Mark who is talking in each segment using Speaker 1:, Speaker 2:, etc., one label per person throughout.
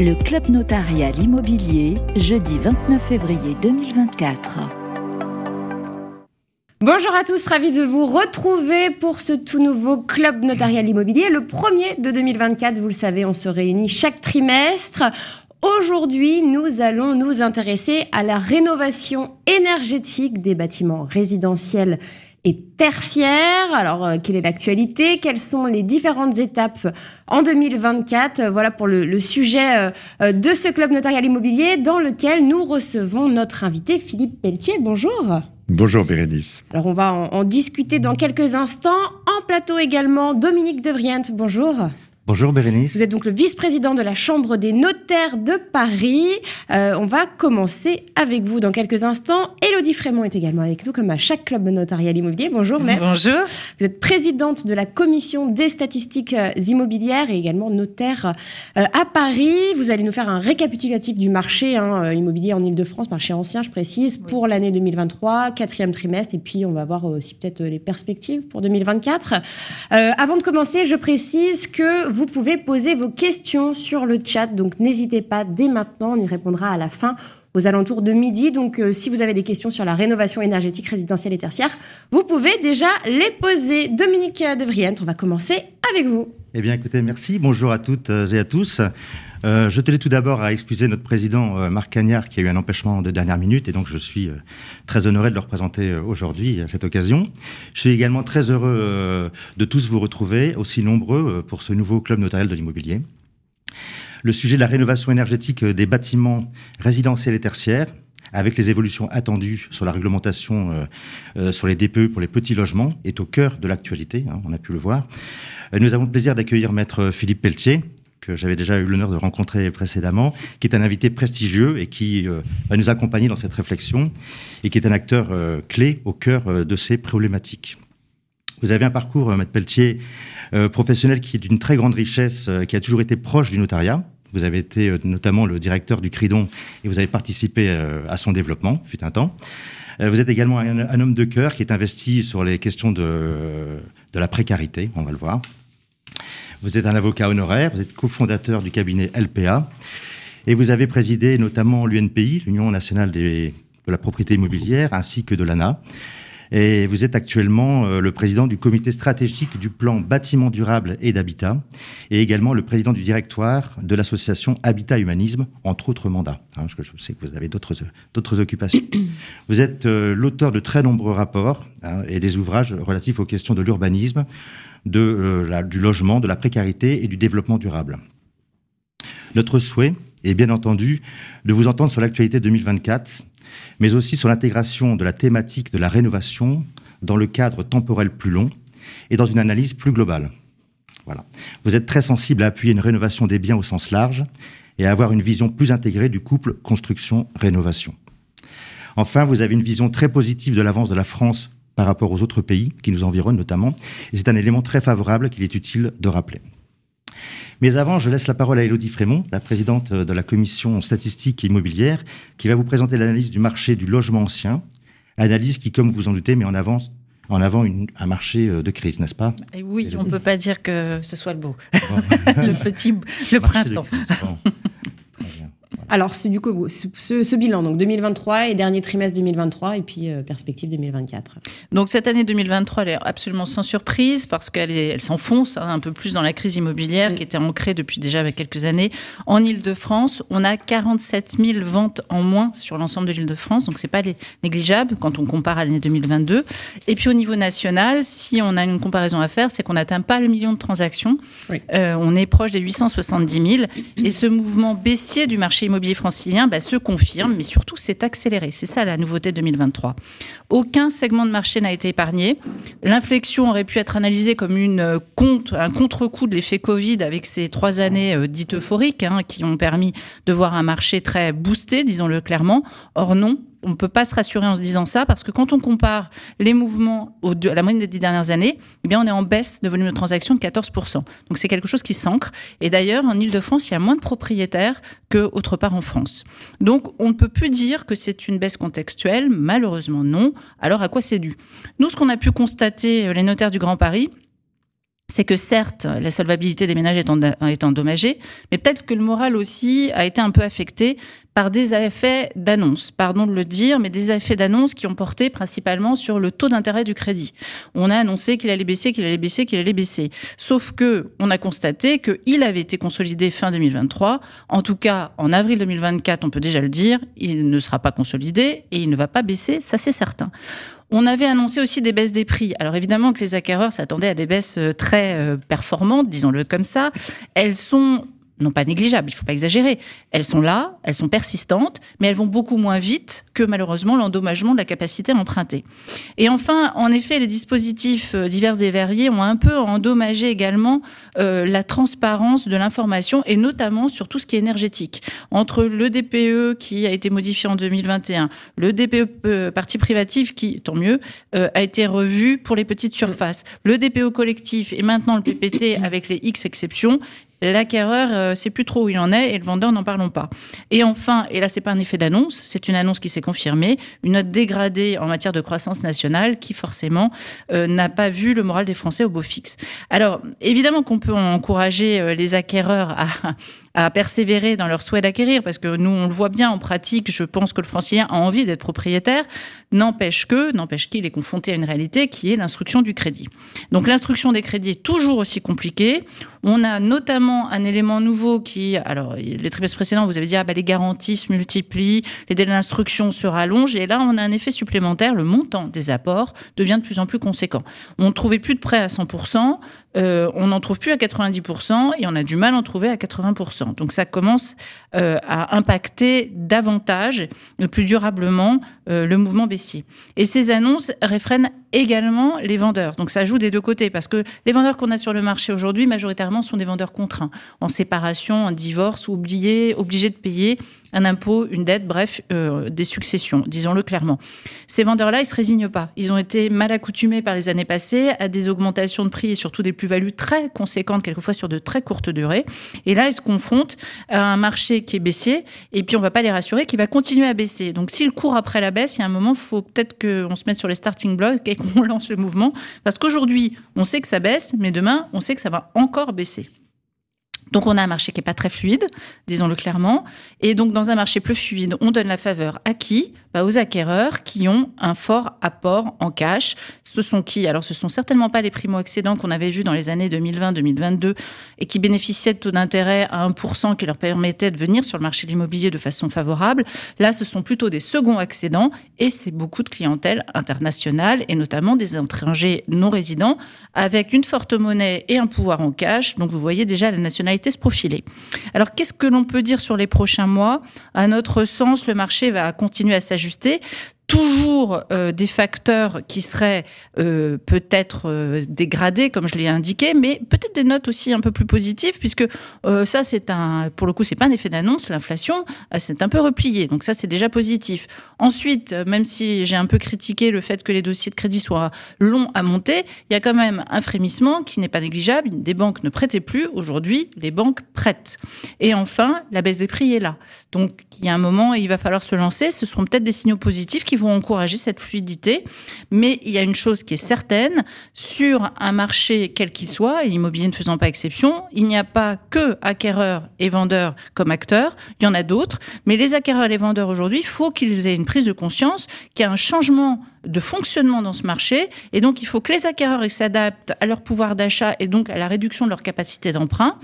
Speaker 1: Le Club Notarial Immobilier, jeudi 29 février 2024.
Speaker 2: Bonjour à tous, ravi de vous retrouver pour ce tout nouveau Club Notarial Immobilier, le premier de 2024. Vous le savez, on se réunit chaque trimestre. Aujourd'hui, nous allons nous intéresser à la rénovation énergétique des bâtiments résidentiels et tertiaire. Alors, euh, quelle est l'actualité? Quelles sont les différentes étapes en 2024 Voilà pour le, sujet euh, euh, de ce club notarial immobilier dans lequel nous recevons notre invité Philippe Pelletier. Bonjour.
Speaker 3: Bonjour Bérénice.
Speaker 2: Alors on va en, en, discuter dans quelques instants. En plateau également, Dominique Devriente. Bonjour.
Speaker 4: Bonjour Bérénice.
Speaker 2: Vous êtes donc le vice-président de la Chambre des notaires de Paris. Euh, on va commencer avec vous dans quelques instants. Élodie Frémont est également avec nous, comme à chaque club notarial immobilier. Bonjour,
Speaker 5: mère. Bonjour.
Speaker 2: Vous êtes présidente de la Commission des statistiques euh, immobilières et également notaire euh, à Paris. Vous allez nous faire un récapitulatif du marché hein, immobilier en Ile-de-France, marché ancien, je précise, pour l'année 2023, quatrième trimestre, et puis on va voir aussi peut-être les perspectives pour 2024. avant de commencer, je précise que vous pouvez poser vos questions sur le chat, donc n'hésitez pas dès maintenant, on y répondra à la fin aux alentours de midi. Donc, euh, si vous avez des questions sur la rénovation énergétique résidentielle et tertiaire, vous pouvez déjà les poser. Dominique Devrienne, on va commencer avec vous.
Speaker 4: Eh bien, écoutez, merci. Bonjour à toutes et à tous. Euh, je tenais tout d'abord à excuser notre président euh, Marc Cagnard qui a eu un empêchement de dernière minute et donc je suis euh, très honoré de le représenter aujourd'hui à cette occasion. Je suis également très heureux de tous vous retrouver, aussi nombreux pour ce nouveau club notarial de l'immobilier. Le sujet de la rénovation énergétique des bâtiments résidentiels et tertiaires avec les évolutions attendues sur la réglementation sur les DPE pour les petits logements, est au cœur de l'actualité, hein, on a pu le voir. nous avons le plaisir d'accueillir maître Philippe Pelletier, que j'avais déjà eu l'honneur de rencontrer précédemment, qui est un invité prestigieux et qui euh, va nous accompagner dans cette réflexion et qui est un acteur euh, clé au cœur euh, de ces problématiques. Vous avez un parcours, Maître Pelletier, professionnel qui est d'une très grande richesse, qui a toujours été proche du notariat. Vous avez été notamment le directeur du Cridon et vous avez participé à son développement, fut un temps. Vous êtes également un, homme de cœur qui est investi sur les questions de la précarité, on va le voir. Vous êtes un avocat honoraire, vous êtes cofondateur du cabinet LPA et vous avez présidé notamment l'UNPI, l'Union nationale de la propriété immobilière, ainsi que de l'ANA. Et vous êtes actuellement euh, le président du comité stratégique du plan bâtiment durable et d'habitat, et également le président du directoire de l'association Habitat Humanisme, entre autres mandats. Hein, parce que je sais que vous avez d'autres d'autres occupations. vous êtes euh, l'auteur de très nombreux rapports hein, et des ouvrages relatifs aux questions de l'urbanisme, euh, du logement, de la précarité et du développement durable. Notre souhait est bien entendu de vous entendre sur l'actualité 2024, mais aussi sur l'intégration de la thématique de la rénovation dans le cadre temporel plus long et dans une analyse plus globale. Voilà. Vous êtes très sensible à appuyer une rénovation des biens au sens large et à avoir une vision plus intégrée du couple construction-rénovation. Enfin, vous avez une vision très positive de l'avance de la France par rapport aux autres pays qui nous environnent notamment. Et c'est un élément très favorable qu'il est utile de rappeler. Mais avant, je laisse la parole à Elodie Frémont, la présidente de la commission statistique immobilière, qui va vous présenter l'analyse du marché du logement ancien. Analyse qui, comme vous en doutez, met en avance en avant un marché euh, de crise, n'est-ce pas
Speaker 5: Oui, on ne peut pas dire que ce soit le beau. le petit, le printemps.
Speaker 2: Alors, c'est du coup ce, bilan, donc 2023 et dernier trimestre 2023, et puis euh, perspective 2024.
Speaker 5: Donc, cette année 2023, elle est absolument sans surprise parce qu'elle elle s'enfonce hein, un peu plus dans la crise immobilière qui était ancrée depuis déjà quelques années. En Ile-de-France, on a 47 000 ventes en moins sur l'ensemble de l'Île-de-France, donc c'est pas négligeable quand on compare à l'année 2022. Et puis, au niveau national, si on a une comparaison à faire, c'est qu'on n'atteint pas le million de transactions. Euh, on est proche des 870 000. Et ce mouvement baissier du marché immobilier francilien bah, se confirme, mais surtout s'est accéléré. C'est ça la nouveauté 2023. Aucun segment de marché n'a été épargné. L'inflexion aurait pu être analysée comme euh, un contre-coup de l'effet Covid avec ces trois années euh, dites euphoriques hein, qui ont permis de voir un marché très boosté, disons-le clairement. Or non, on ne peut pas se rassurer en se disant ça parce que quand on compare les mouvements à la moyenne des dix dernières années, eh bien on est en baisse de volume de transactions de 14%. Donc c'est quelque chose qui s'ancre. Et d'ailleurs, en Ile-de-France, il y a moins de propriétaires qu'autre part en France. Donc on ne peut plus dire que c'est une baisse contextuelle. Malheureusement non. Alors à quoi c'est dû? Nous, ce qu'on a pu constater, euh, les notaires du Grand Paris, c'est que certes, la solvabilité des ménages est, endommagée, mais peut-être que le moral aussi a été un peu affecté par des effets d'annonce, pardon de le dire, mais des effets d'annonce qui ont porté principalement sur le taux d'intérêt du crédit. On a annoncé qu'il allait baisser, qu'il allait baisser, qu'il allait baisser. Sauf que on a constaté qu'il avait été consolidé fin 2023. En tout cas, en avril 2024, on peut déjà le dire, il ne sera pas consolidé et il ne va pas baisser, ça c'est certain. On avait annoncé aussi des baisses des prix. Alors évidemment que les acquéreurs s'attendaient à des baisses euh, très euh, performantes, disons-le comme ça. Elles sont non pas négligeables, il ne faut pas exagérer. Elles sont là, elles sont persistantes, mais elles vont beaucoup moins vite que malheureusement l'endommagement de la capacité à emprunter. Et enfin, en effet, les dispositifs euh, divers et variés ont un peu endommagé également euh, la transparence de l'information et notamment sur tout ce qui est énergétique. Entre le DPE qui a été modifié en 2021, le DPE euh, partie privative qui, tant mieux, a été revu pour les petites surfaces, le DPE collectif et maintenant le PPT avec les X exceptions l'acquéreur euh, sait plus trop où il en est et le vendeur n'en parlons pas. Et enfin, et là c'est pas un effet d'annonce, c'est une annonce qui s'est confirmée, une note dégradée en matière de croissance nationale qui forcément euh, n'a pas vu le moral des Français au beau fixe. Alors évidemment qu'on peut encourager euh, les acquéreurs à, à persévérer dans leur souhait d'acquérir, parce que nous, on le voit bien en pratique, je pense que le francilien a envie d'être propriétaire, n'empêche que, n'empêche qu'il est confronté à une réalité qui est l'instruction du crédit. Donc l'instruction des crédits est toujours aussi compliquée. On a notamment un élément nouveau qui, alors les trimestres précédents, vous avez dit, ah bah, les garanties se multiplient, les délais d'instruction se rallongent, et là, on a un effet supplémentaire, le montant des apports devient de plus en plus conséquent. On ne trouvait plus de prêts à 100%, euh, on n'en trouve plus à 90%, et on a du mal à en trouver à 80%. Donc ça commence euh, à impacter davantage, plus durablement, euh, le mouvement baissier. Et ces annonces réfrènent également les vendeurs. Donc ça joue des deux côtés, parce que les vendeurs qu'on a sur le marché aujourd'hui, majoritairement, sont des vendeurs contraints, en séparation, en divorce, ou obligés, obligés de payer un impôt, une dette, bref, euh, des successions, disons-le clairement. Ces vendeurs-là, ils se résignent pas. Ils ont été mal accoutumés par les années passées à des augmentations de prix et surtout des plus-values très conséquentes, quelquefois sur de très courtes durées. Et là, ils se confrontent à un marché qui est baissier et puis on va pas les rassurer qu'il va continuer à baisser. Donc s'ils courent après la baisse, il y a un moment, faut peut-être qu'on se mette sur les starting blocks et qu'on lance le mouvement. Parce qu'aujourd'hui, on sait que ça baisse, mais demain, on sait que ça va encore baisser. Donc on a un marché qui est pas très fluide, disons-le clairement. Et donc dans un marché plus fluide, on donne la faveur à qui? Bah, Aux acquéreurs qui ont un fort apport en cash. Ce sont qui? Alors ce sont certainement pas les primo-accédants qu'on avait vus dans les années 2020-2022 et qui bénéficiaient de taux d'intérêt à 1% qui leur permettaient de venir sur le marché de l'immobilier de façon favorable. Là, ce sont plutôt des seconds accédants et c'est beaucoup de clientèle internationale et notamment des étrangers non résidents avec une forte monnaie et un pouvoir en cash. Donc vous voyez déjà la nationalité se profiler. Alors qu'est-ce que l'on peut dire sur les prochains mois? À notre sens, le marché va continuer à s'ajuster toujours euh, des facteurs qui seraient euh, peut-être euh, dégradés, comme je l'ai indiqué, mais peut-être des notes aussi un peu plus positives, puisque ça, c'est un, pour le coup, c'est pas un effet d'annonce. L'inflation, c'est un peu replié, donc ça, c'est déjà positif. Ensuite, même si j'ai un peu critiqué le fait que les dossiers de crédit soient longs à monter, il y a quand même un frémissement qui n'est pas négligeable. Des banques ne prêtaient plus. Aujourd'hui, les banques prêtent. Et enfin, la baisse des prix est là. Donc, il y a un moment, il va falloir se lancer. Ce seront peut-être des signaux positifs qui vont encourager cette fluidité. Mais il y a une chose qui est certaine, sur un marché quel qu'il soit, et l'immobilier ne faisant pas exception, il n'y a pas que acquéreurs et vendeurs comme acteurs, il y en a d'autres, mais les acquéreurs et les vendeurs aujourd'hui, il faut qu'ils aient une prise de conscience qu'il y a un changement de fonctionnement dans ce marché, et donc il faut que les acquéreurs s'adaptent à leur pouvoir d'achat et donc à la réduction de leur capacité d'emprunt,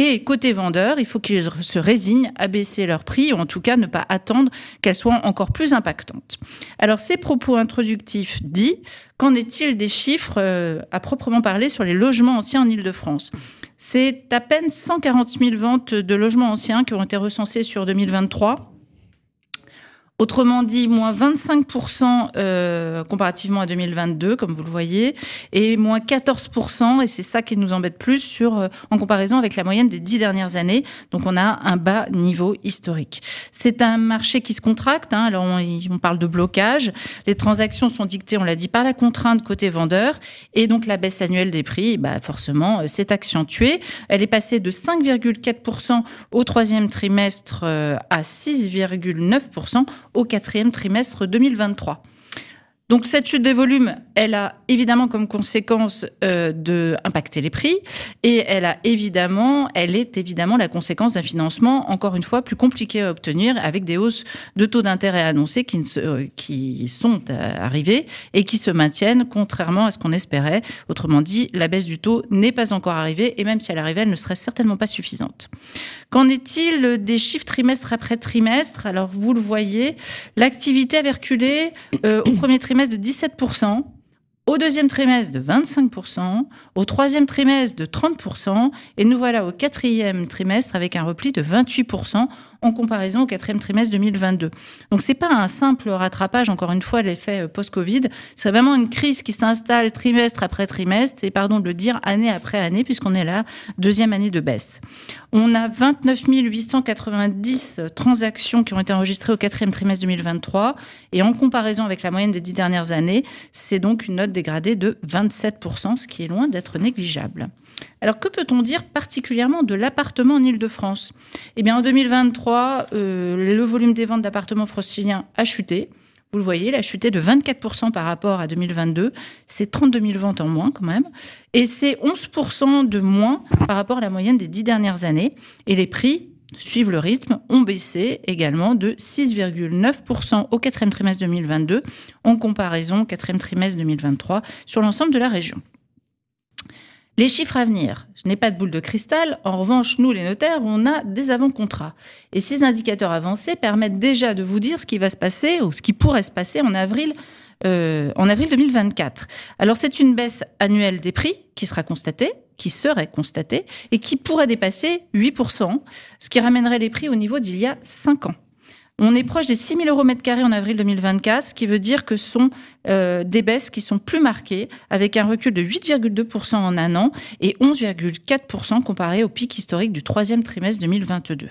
Speaker 5: et côté vendeur, il faut qu'ils se résignent à baisser leur prix, ou en tout cas ne pas attendre qu'elles soient encore plus impactantes. Alors ces propos introductifs dit, qu'en est-il des chiffres euh, à proprement parler sur les logements anciens en Ile-de-France? C'est à peine 140 000 ventes de logements anciens qui ont été recensées sur 2023 Autrement dit, moins 25% euh, comparativement à 2022, comme vous le voyez, et moins 14%, et c'est ça qui nous embête plus, sur, euh, en comparaison avec la moyenne des dix dernières années. Donc on a un bas niveau historique. C'est un marché qui se contracte, hein, alors on, parle de blocage. Les transactions sont dictées, on l'a dit, par la contrainte côté vendeur, et donc la baisse annuelle des prix, bah forcément, euh, s'est accentuée. Elle est passée de 5,4% au troisième trimestre euh, à 6,9% au quatrième trimestre 2023. Donc cette chute des volumes, elle a évidemment comme conséquence euh, de impacter les prix et elle a évidemment, elle est évidemment la conséquence d'un financement encore une fois plus compliqué à obtenir avec des hausses de taux d'intérêt annoncées qui, euh, qui sont euh, arrivées et qui se maintiennent contrairement à ce qu'on espérait. Autrement dit, la baisse du taux n'est pas encore arrivée et même si elle arrivait, elle ne serait certainement pas suffisante. Qu'en est-il des chiffres trimestre après trimestre? Alors vous le voyez, l'activité a reculé au premier trimestre de 17%, au deuxième trimestre de 25%, au troisième trimestre de 30%, et nous voilà au quatrième trimestre avec un repli de 28% en comparaison au quatrième trimestre 2022. Donc c'est pas un simple rattrapage, encore une fois, l'effet euh, post-Covid, c'est vraiment une crise qui s'installe trimestre après trimestre, et pardon de le dire année après année, puisqu'on est là, deuxième année de baisse. On a 29 890 transactions qui ont été enregistrées au quatrième trimestre 2023, et en comparaison avec la moyenne des dix dernières années, c'est donc une note dégradée de 27%, ce qui est loin d'être négligeable. Alors que peut-on dire particulièrement de l'appartement en Ile-de-France? Eh bien en 2023, euh, le volume des ventes d'appartements franciliens a chuté. Vous le voyez, il a chuté de 24% par rapport à 2022. C'est 32 000 ventes en moins quand même. Et c'est 11% de moins par rapport à la moyenne des dix dernières années. Et les prix suivent le rythme, ont baissé également de 6,9% au quatrième trimestre 2022 en comparaison au quatrième trimestre 2023 sur l'ensemble de la région. Les chiffres à venir, je n'ai pas de boule de cristal. En revanche, nous, les notaires, on a des avant-contrats. Et ces indicateurs avancés permettent déjà de vous dire ce qui va se passer ou ce qui pourrait se passer en avril, euh, en avril 2024. Alors, c'est une baisse annuelle des prix qui sera constatée, qui serait constatée, et qui pourrait dépasser 8%, ce qui ramènerait les prix au niveau d'il y a 5 ans. On est proche des 6 000 euros mètre carré en avril 2024, ce qui veut dire que ce sont euh, des baisses qui sont plus marquées, avec un recul de 8,2% en un an et 11,4% comparé au pic historique du troisième trimestre 2022.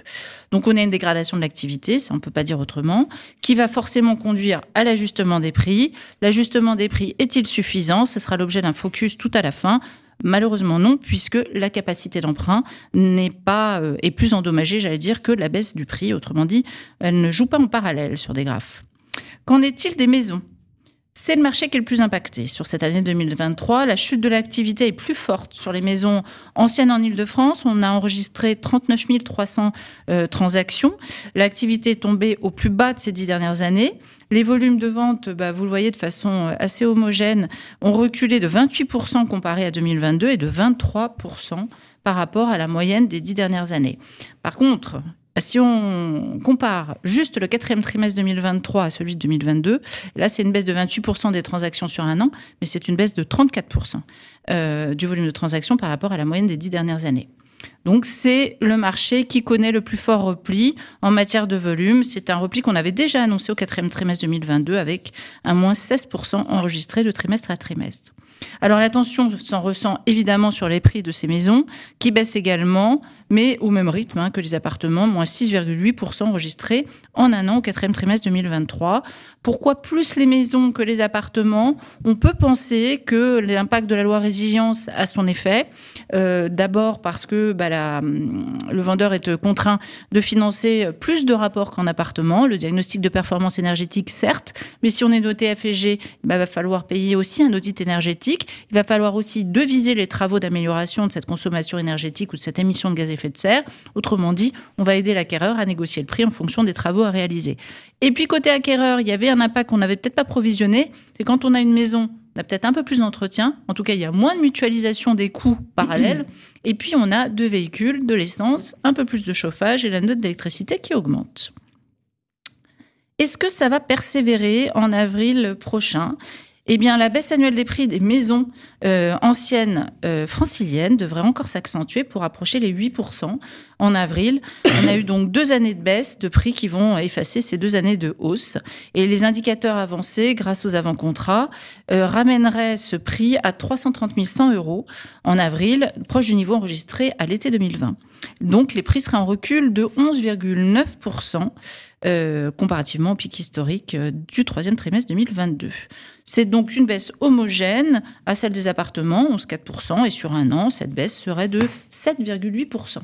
Speaker 5: Donc on a une dégradation de l'activité, ça on peut pas dire autrement, qui va forcément conduire à l'ajustement des prix. L'ajustement des prix est-il suffisant? Ce sera l'objet d'un focus tout à la fin Malheureusement non, puisque la capacité d'emprunt n'est pas euh, est plus endommagée, j'allais dire, que la baisse du prix. Autrement dit, elle ne joue pas en parallèle sur des graphes. Qu'en est-il des maisons? C'est le marché qui est le plus impacté sur cette année 2023. La chute de l'activité est plus forte sur les maisons anciennes en Ile-de-France. On a enregistré 39 300 euh, transactions. L'activité est tombée au plus bas de ces dix dernières années. Les volumes de vente, bah, vous le voyez de façon euh, assez homogène, ont reculé de 28% comparé à 2022 et de 23% par rapport à la moyenne des dix dernières années. Par contre, si on compare juste le quatrième trimestre 2023 à celui de 2022, là c'est une baisse de 28% des transactions sur un an, mais c'est une baisse de 34% euh, du volume de transactions par rapport à la moyenne des dix dernières années. Donc c'est le marché qui connaît le plus fort repli en matière de volume. C'est un repli qu'on avait déjà annoncé au quatrième trimestre 2022 avec un moins 16% enregistré de trimestre à trimestre. Alors la tension s'en ressent évidemment sur les prix de ces maisons, qui baissent également, mais au même rythme hein, que les appartements, moins 6,8% enregistrés en un an au quatrième trimestre 2023. Pourquoi plus les maisons que les appartements? On peut penser que l'impact de la loi résilience a son effet. Euh, d'abord parce que bah, le vendeur est contraint de financer plus de rapports qu'en appartement. Le diagnostic de performance énergétique, certes, mais si on est doté FG, il va falloir payer aussi un audit énergétique il va falloir aussi deviser les travaux d'amélioration de cette consommation énergétique ou de cette émission de gaz à effet de serre. Autrement dit, on va aider l'acquéreur à négocier le prix en fonction des travaux à réaliser. Et puis côté acquéreur, il y avait un impact qu'on n'avait peut-être pas provisionné. C'est quand on a une maison, on a peut-être un peu plus d'entretien. En tout cas, il y a moins de mutualisation des coûts parallèles. Et puis, on a deux véhicules, de l'essence, un peu plus de chauffage et la note d'électricité qui augmente. Est-ce que ça va persévérer en avril prochain? Eh bien, la baisse annuelle des prix des maisons euh, anciennes euh, franciliennes devrait encore s'accentuer pour approcher les 8% en avril. On a eu donc deux années de baisse de prix qui vont effacer ces deux années de hausse. Et les indicateurs avancés, grâce aux avant-contrats, euh, ramèneraient ce prix à 330 100 euros en avril, proche du niveau enregistré à l'été 2020. Donc, les prix seraient en recul de 11,9%. Euh, comparativement au pic historique euh, du troisième trimestre 2022. C'est donc une baisse homogène à celle des appartements, 11,4%, et sur un an, cette baisse serait de 7,8%.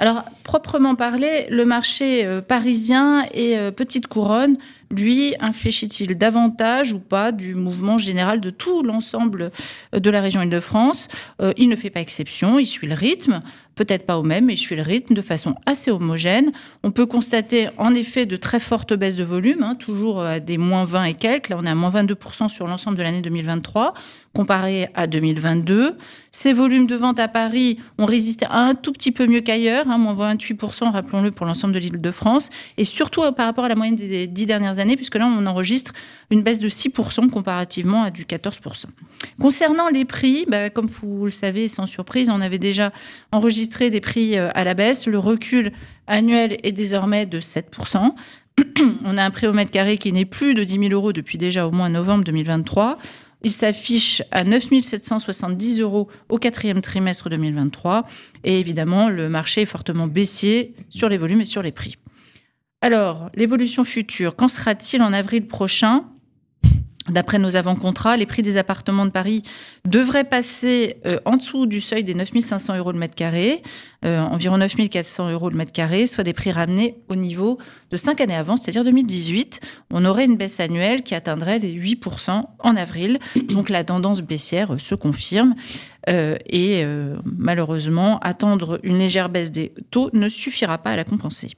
Speaker 5: Alors, proprement parlé, le marché euh, parisien et euh, Petite Couronne, lui, infléchit-il davantage ou pas du mouvement général de tout l'ensemble euh, de la région Île-de-France? Il ne fait pas exception, il suit le rythme peut-être pas au même, mais il suit le rythme de façon assez homogène. On peut constater en effet de très fortes baisses de volume, hein, toujours à des moins 20 et quelques. Là, on est à moins 22% sur l'ensemble de l'année 2023, comparé à 2022. Ces volumes de vente à Paris ont résisté un tout petit peu mieux qu'ailleurs, hein, moins 28%, rappelons-le, pour l'ensemble de l'île de France, et surtout euh, par rapport à la moyenne des dix dernières années, puisque là, on enregistre une baisse de 6% comparativement à du 14%. Concernant les prix, bah, comme vous le savez, sans surprise, on avait déjà enregistré des prix euh, à la baisse. Le recul annuel est désormais de 7%. on a un prix au mètre carré qui n'est plus de 10 000 euros depuis déjà au moins novembre 2023. Il s'affiche à 9 770 euros au quatrième trimestre 2023. Et évidemment, le marché est fortement baissier sur les volumes et sur les prix. Alors, l'évolution future, qu'en sera-t-il en avril prochain? D'après nos avant-contrats, les prix des appartements de Paris devraient passer euh, en dessous du seuil des 9 500 euros le mètre carré, euh, environ 9 400 euros le mètre carré, soit des prix ramenés au niveau de 5 années avant, c'est-à-dire 2018. On aurait une baisse annuelle qui atteindrait les 8% en avril. Donc la tendance baissière se confirme. Euh, et malheureusement, attendre une légère baisse des taux ne suffira pas à la compenser.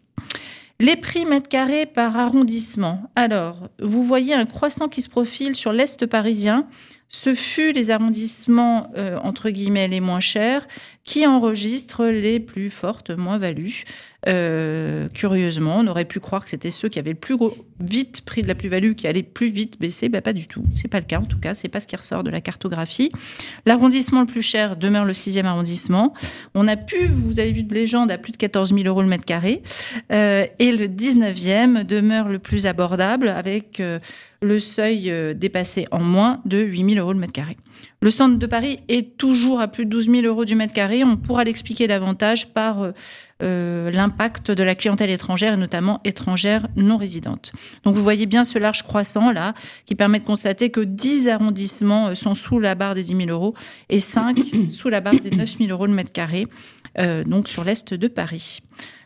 Speaker 5: Les prix mètres carrés par arrondissement. Alors, vous voyez un croissant qui se profile sur l'Est parisien. Ce fut les arrondissements, euh, entre guillemets, les moins chers qui enregistrent les plus fortes moins-values. Euh, curieusement, on aurait pu croire que c'était ceux qui avaient le plus vite pris de la plus-value qui allaient plus vite baisser. Ben, pas du tout. C'est pas le cas, en tout cas. C'est pas ce qui ressort de la cartographie. L'arrondissement le plus cher demeure le 6e arrondissement. On a pu, vous avez vu de légende, à plus de 14 000 euros le mètre carré. Euh, et le 19e demeure le plus abordable avec le seuil dépassé en moins de 8 000 euros le mètre carré. Le centre de Paris est toujours à plus de 12 000 euros du mètre carré. On pourra l'expliquer davantage par euh, l'impact de la clientèle étrangère et notamment étrangère non résidente. Donc vous voyez bien ce large croissant là qui permet de constater que 10 arrondissements euh, sont sous la barre des 10 000 euros et 5 sous la barre des 9 000 euros le mètre carré, euh, donc sur l'est de Paris.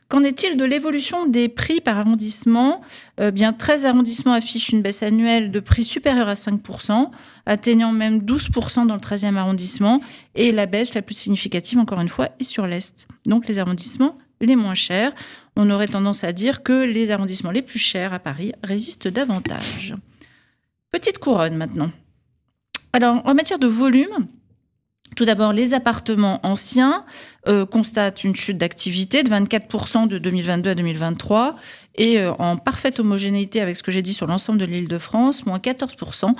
Speaker 5: Qu'en est-il de l'évolution des prix par arrondissement? Bien, 13 arrondissements affichent une baisse annuelle de prix supérieure à 5%, atteignant même 12% dans le 13e arrondissement. Et la baisse la plus significative, encore une fois, est sur l'Est. Donc les arrondissements les moins chers. On aurait tendance à dire que les arrondissements les plus chers à Paris résistent davantage. Petite couronne maintenant. Alors, en matière de volume, tout d'abord, les appartements anciens euh, constatent une chute d'activité de 24% de 2022 à 2023 et euh, en parfaite homogénéité avec ce que j'ai dit sur l'ensemble de l'île de France, moins 14%.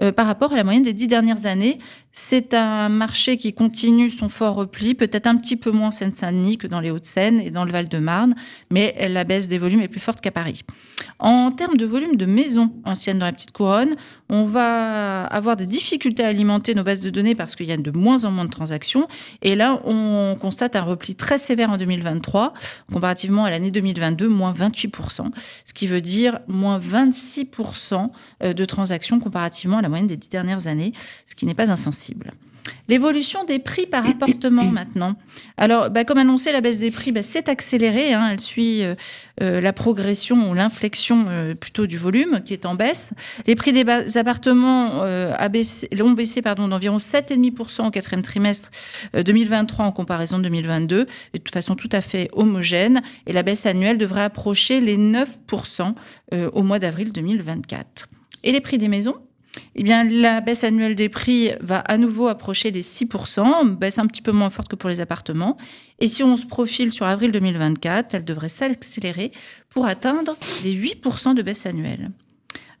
Speaker 5: Euh, par rapport à la moyenne des dix dernières années. C'est un marché qui continue son fort repli, peut-être un petit peu moins en Seine-Saint-Denis que dans les Hauts-de-Seine et dans le Val-de-Marne, mais la baisse des volumes est plus forte qu'à Paris. En termes de volume de maisons anciennes dans la petite couronne, on va avoir des difficultés à alimenter nos bases de données parce qu'il y a de moins en moins de transactions. Et là, on constate un repli très sévère en 2023, comparativement à l'année 2022, moins 28%, ce qui veut dire moins 26% euh, de transactions comparativement à la moyenne des dix dernières années, ce qui n'est pas insensible. L'évolution des prix par appartement maintenant. Alors, bah, comme annoncé, la baisse des prix bah, s'est accélérée. Hein. elle suit euh, euh, la progression ou l'inflexion euh, plutôt du volume qui est en baisse. Les prix des appartements ont baissé d'environ 7,5% au quatrième trimestre 2023 en comparaison de 2022, de toute façon tout à fait homogène. Et la baisse annuelle devrait approcher les 9% au mois d'avril 2024. Et les prix des maisons? Eh bien, la baisse annuelle des prix va à nouveau approcher les 6%, baisse un petit peu moins forte que pour les appartements. Et si on se profile sur avril 2024, elle devrait s'accélérer pour atteindre les 8% de baisse annuelle.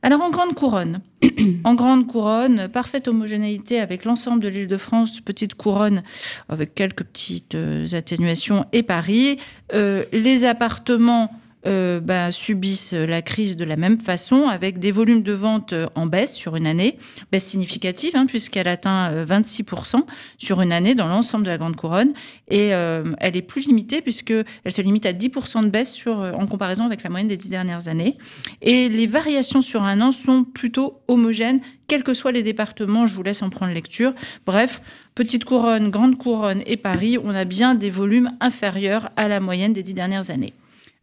Speaker 5: Alors en grande couronne, en parfaite homogénéité avec l'ensemble de l'île de France, petite couronne avec quelques petites euh, atténuations et Paris. Euh, les appartements euh, bah, subissent la crise de la même façon, avec des volumes de vente en baisse sur une année, baisse significative, hein, puisqu'elle atteint 26% sur une année dans l'ensemble de la Grande Couronne, et elle est plus limitée, puisqu'elle se limite à 10% de baisse sur, en comparaison avec la moyenne des dix dernières années. Et les variations sur un an sont plutôt homogènes, quels que soient les départements, je vous laisse en prendre lecture. Bref, petite couronne, grande couronne et Paris, on a bien des volumes inférieurs à la moyenne des dix dernières années.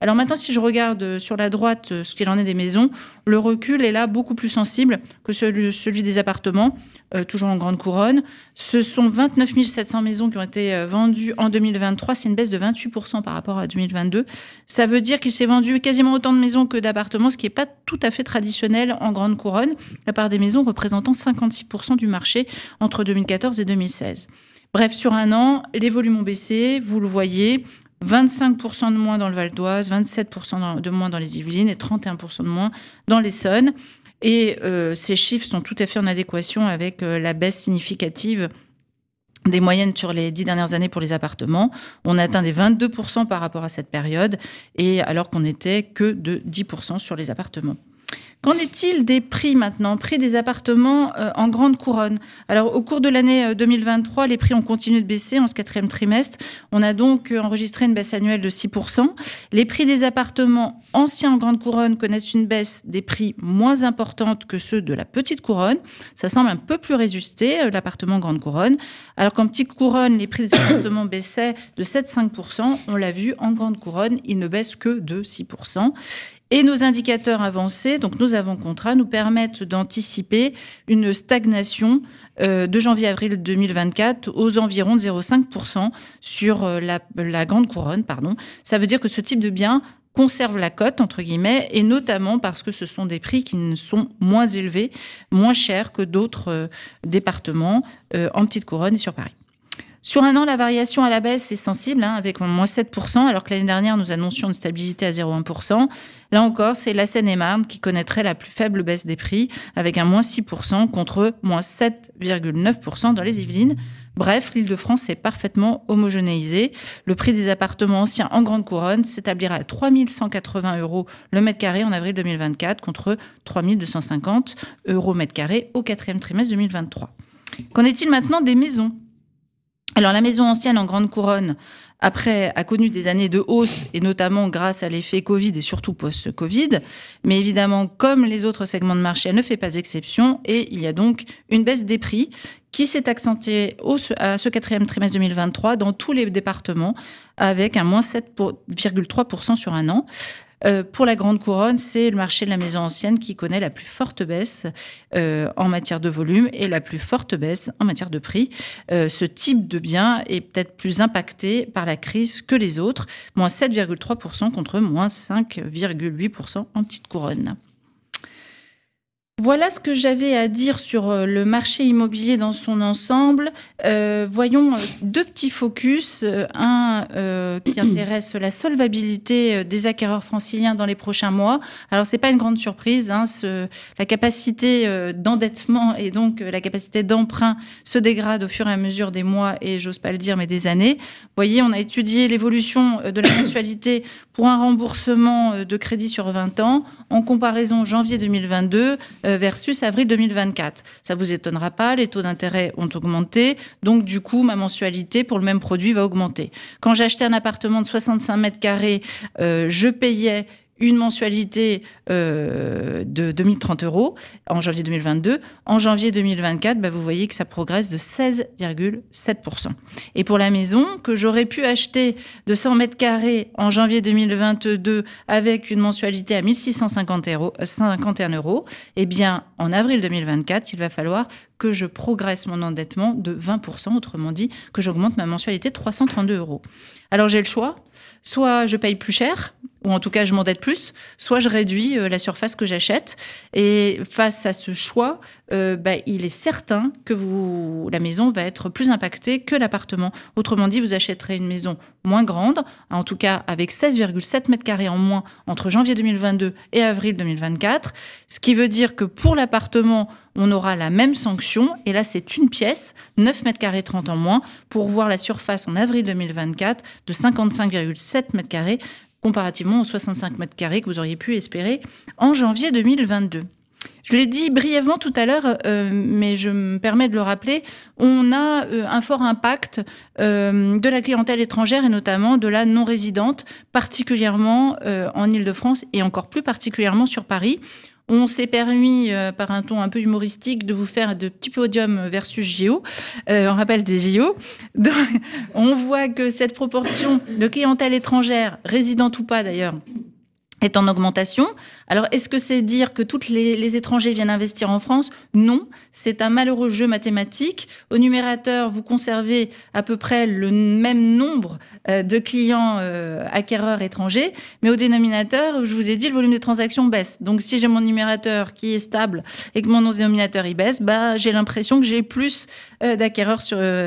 Speaker 5: Alors maintenant, si je regarde euh, sur la droite euh, ce qu'il en est des maisons, le recul est là beaucoup plus sensible que celui, des appartements, euh, toujours en grande couronne. Ce sont 29 700 maisons qui ont été vendues en 2023. C'est une baisse de 28% par rapport à 2022. Ça veut dire qu'il s'est vendu quasiment autant de maisons que d'appartements, ce qui n'est pas tout à fait traditionnel en grande couronne, la part des maisons représentant 56% du marché entre 2014 et 2016. Bref, sur un an, les volumes ont baissé, vous le voyez. 25% de moins dans le Val d'Oise, 27% de moins dans les Yvelines et 31% de moins dans l'Essonne. Et euh, ces chiffres sont tout à fait en adéquation avec euh, la baisse significative des moyennes sur les dix dernières années pour les appartements. On atteint des 22% par rapport à cette période, et alors qu'on n'était que de 10% sur les appartements. Qu'en est-il des prix maintenant? Prix des appartements euh, en grande couronne. Alors, au cours de l'année 2023, euh, les prix ont continué de baisser en ce quatrième trimestre. On a donc euh, enregistré une baisse annuelle de 6%. Les prix des appartements anciens en grande couronne connaissent une baisse des prix moins importante que ceux de la petite couronne. Ça semble un peu plus résisté, l'appartement grande couronne. Alors qu'en petite couronne, les prix des appartements baissaient de 7-5%. On l'a vu, en grande couronne, ils ne baissent que de 6%. Et nos indicateurs avancés, donc nous avons contrat, nous permettent d'anticiper une stagnation euh, de janvier-avril 2024 aux environs de 0,5% sur euh, la, grande couronne. Pardon. Ça veut dire que ce type de bien conserve la cote, entre guillemets, et notamment parce que ce sont des prix qui sont moins élevés, moins chers que d'autres euh, départements en petite couronne et sur Paris. Sur un an, la variation à la baisse est sensible, hein, avec moins 7%, alors que l'année dernière, nous annoncions une stabilité à 0,1%. Là encore, c'est la Seine-et-Marne qui connaîtrait la plus faible baisse des prix, avec un moins 6% contre moins 7,9% dans les Yvelines. Bref, l'île de France est parfaitement homogénéisée. Le prix des appartements anciens en grande couronne s'établira à 3180 euros le mètre carré en avril 2024 contre 3250 euros mètre carré au quatrième trimestre 2023. Qu'en est-il maintenant des maisons? Alors la maison ancienne en Grande Couronne, après, a connu des années de hausse, et notamment grâce à l'effet Covid et surtout post-Covid. Mais évidemment, comme les autres segments de marché, elle ne fait pas exception, et il y a donc une baisse des prix qui s'est accentuée à ce quatrième trimestre 2023 dans tous les départements, avec un moins 7,3% sur un an. Euh, pour la Grande Couronne, c'est le marché de la maison ancienne qui connaît la plus forte baisse euh, en matière de volume et la plus forte baisse en matière de prix. Euh, ce type de bien est peut-être plus impacté par la crise que les autres, moins 7,3% contre moins 5,8% en petite couronne. Voilà ce que j'avais à dire sur euh, le marché immobilier dans son ensemble. Euh, voyons euh, deux petits focus. Un qui intéresse la solvabilité des acquéreurs franciliens dans les prochains mois. Alors, c'est pas une grande surprise. Hein, la capacité d'endettement et donc la capacité d'emprunt se dégrade au fur et à mesure des mois et, j'ose pas le dire, mais des années. Vous voyez, on a étudié l'évolution de la mensualité pour un remboursement de crédit sur 20 ans en comparaison janvier 2022 euh, versus avril 2024. Ça vous étonnera pas, les taux d'intérêt ont augmenté, donc du coup, ma mensualité pour le même produit va augmenter. Quand j'achetais un appartement de 65 mètres carrés, euh, je payais une mensualité euh, de 2030 euros en janvier 2022. En janvier 2024, bah, vous voyez que ça progresse de 16,7%. Et pour la maison que j'aurais pu acheter de 100 mètres carrés en janvier 2022 avec une mensualité à 1650 euros, 51 euros, eh bien, en avril 2024, il va falloir que je progresse mon endettement de 20%, autrement dit, que j'augmente ma mensualité de 332 euros. Alors j'ai le choix, soit je paye plus cher, ou en tout cas je m'endette plus, soit je réduis euh, la surface que j'achète. Et face à ce choix, euh, bah, il est certain que la maison va être plus impactée que l'appartement. Autrement dit, vous achèterez une maison moins grande, en tout cas avec 16,7 mètres carrés en moins entre janvier 2022 et avril 2024, ce qui veut dire que pour l'appartement, on aura la même sanction, et là c'est une pièce, 9 mètres carrés 30 en moins, pour voir la surface en avril 2024 de 55,7 mètres carrés comparativement aux 65 mètres carrés que vous auriez pu espérer en janvier 2022. Je l'ai dit brièvement tout à l'heure, euh, mais je me permets de le rappeler, on a euh, un fort impact euh, de la clientèle étrangère et notamment de la non-résidente, particulièrement en Ile-de-France et encore plus particulièrement sur Paris. On s'est permis, par un ton un peu humoristique, de vous faire de petits podiums versus JO. on rappelle des JO. on voit que cette proportion de clientèle étrangère, résidente ou pas d'ailleurs, est en augmentation. Alors, est-ce que c'est dire que tous les, étrangers viennent investir en France? Non, c'est un malheureux jeu mathématique. Au numérateur, vous conservez à peu près le même nombre euh, de clients euh, acquéreurs étrangers, mais au dénominateur, je vous ai dit, le volume des transactions baisse. Donc, si j'ai mon numérateur qui est stable et que mon dénominateur il baisse, bah, j'ai l'impression que j'ai plus euh, d'acquéreurs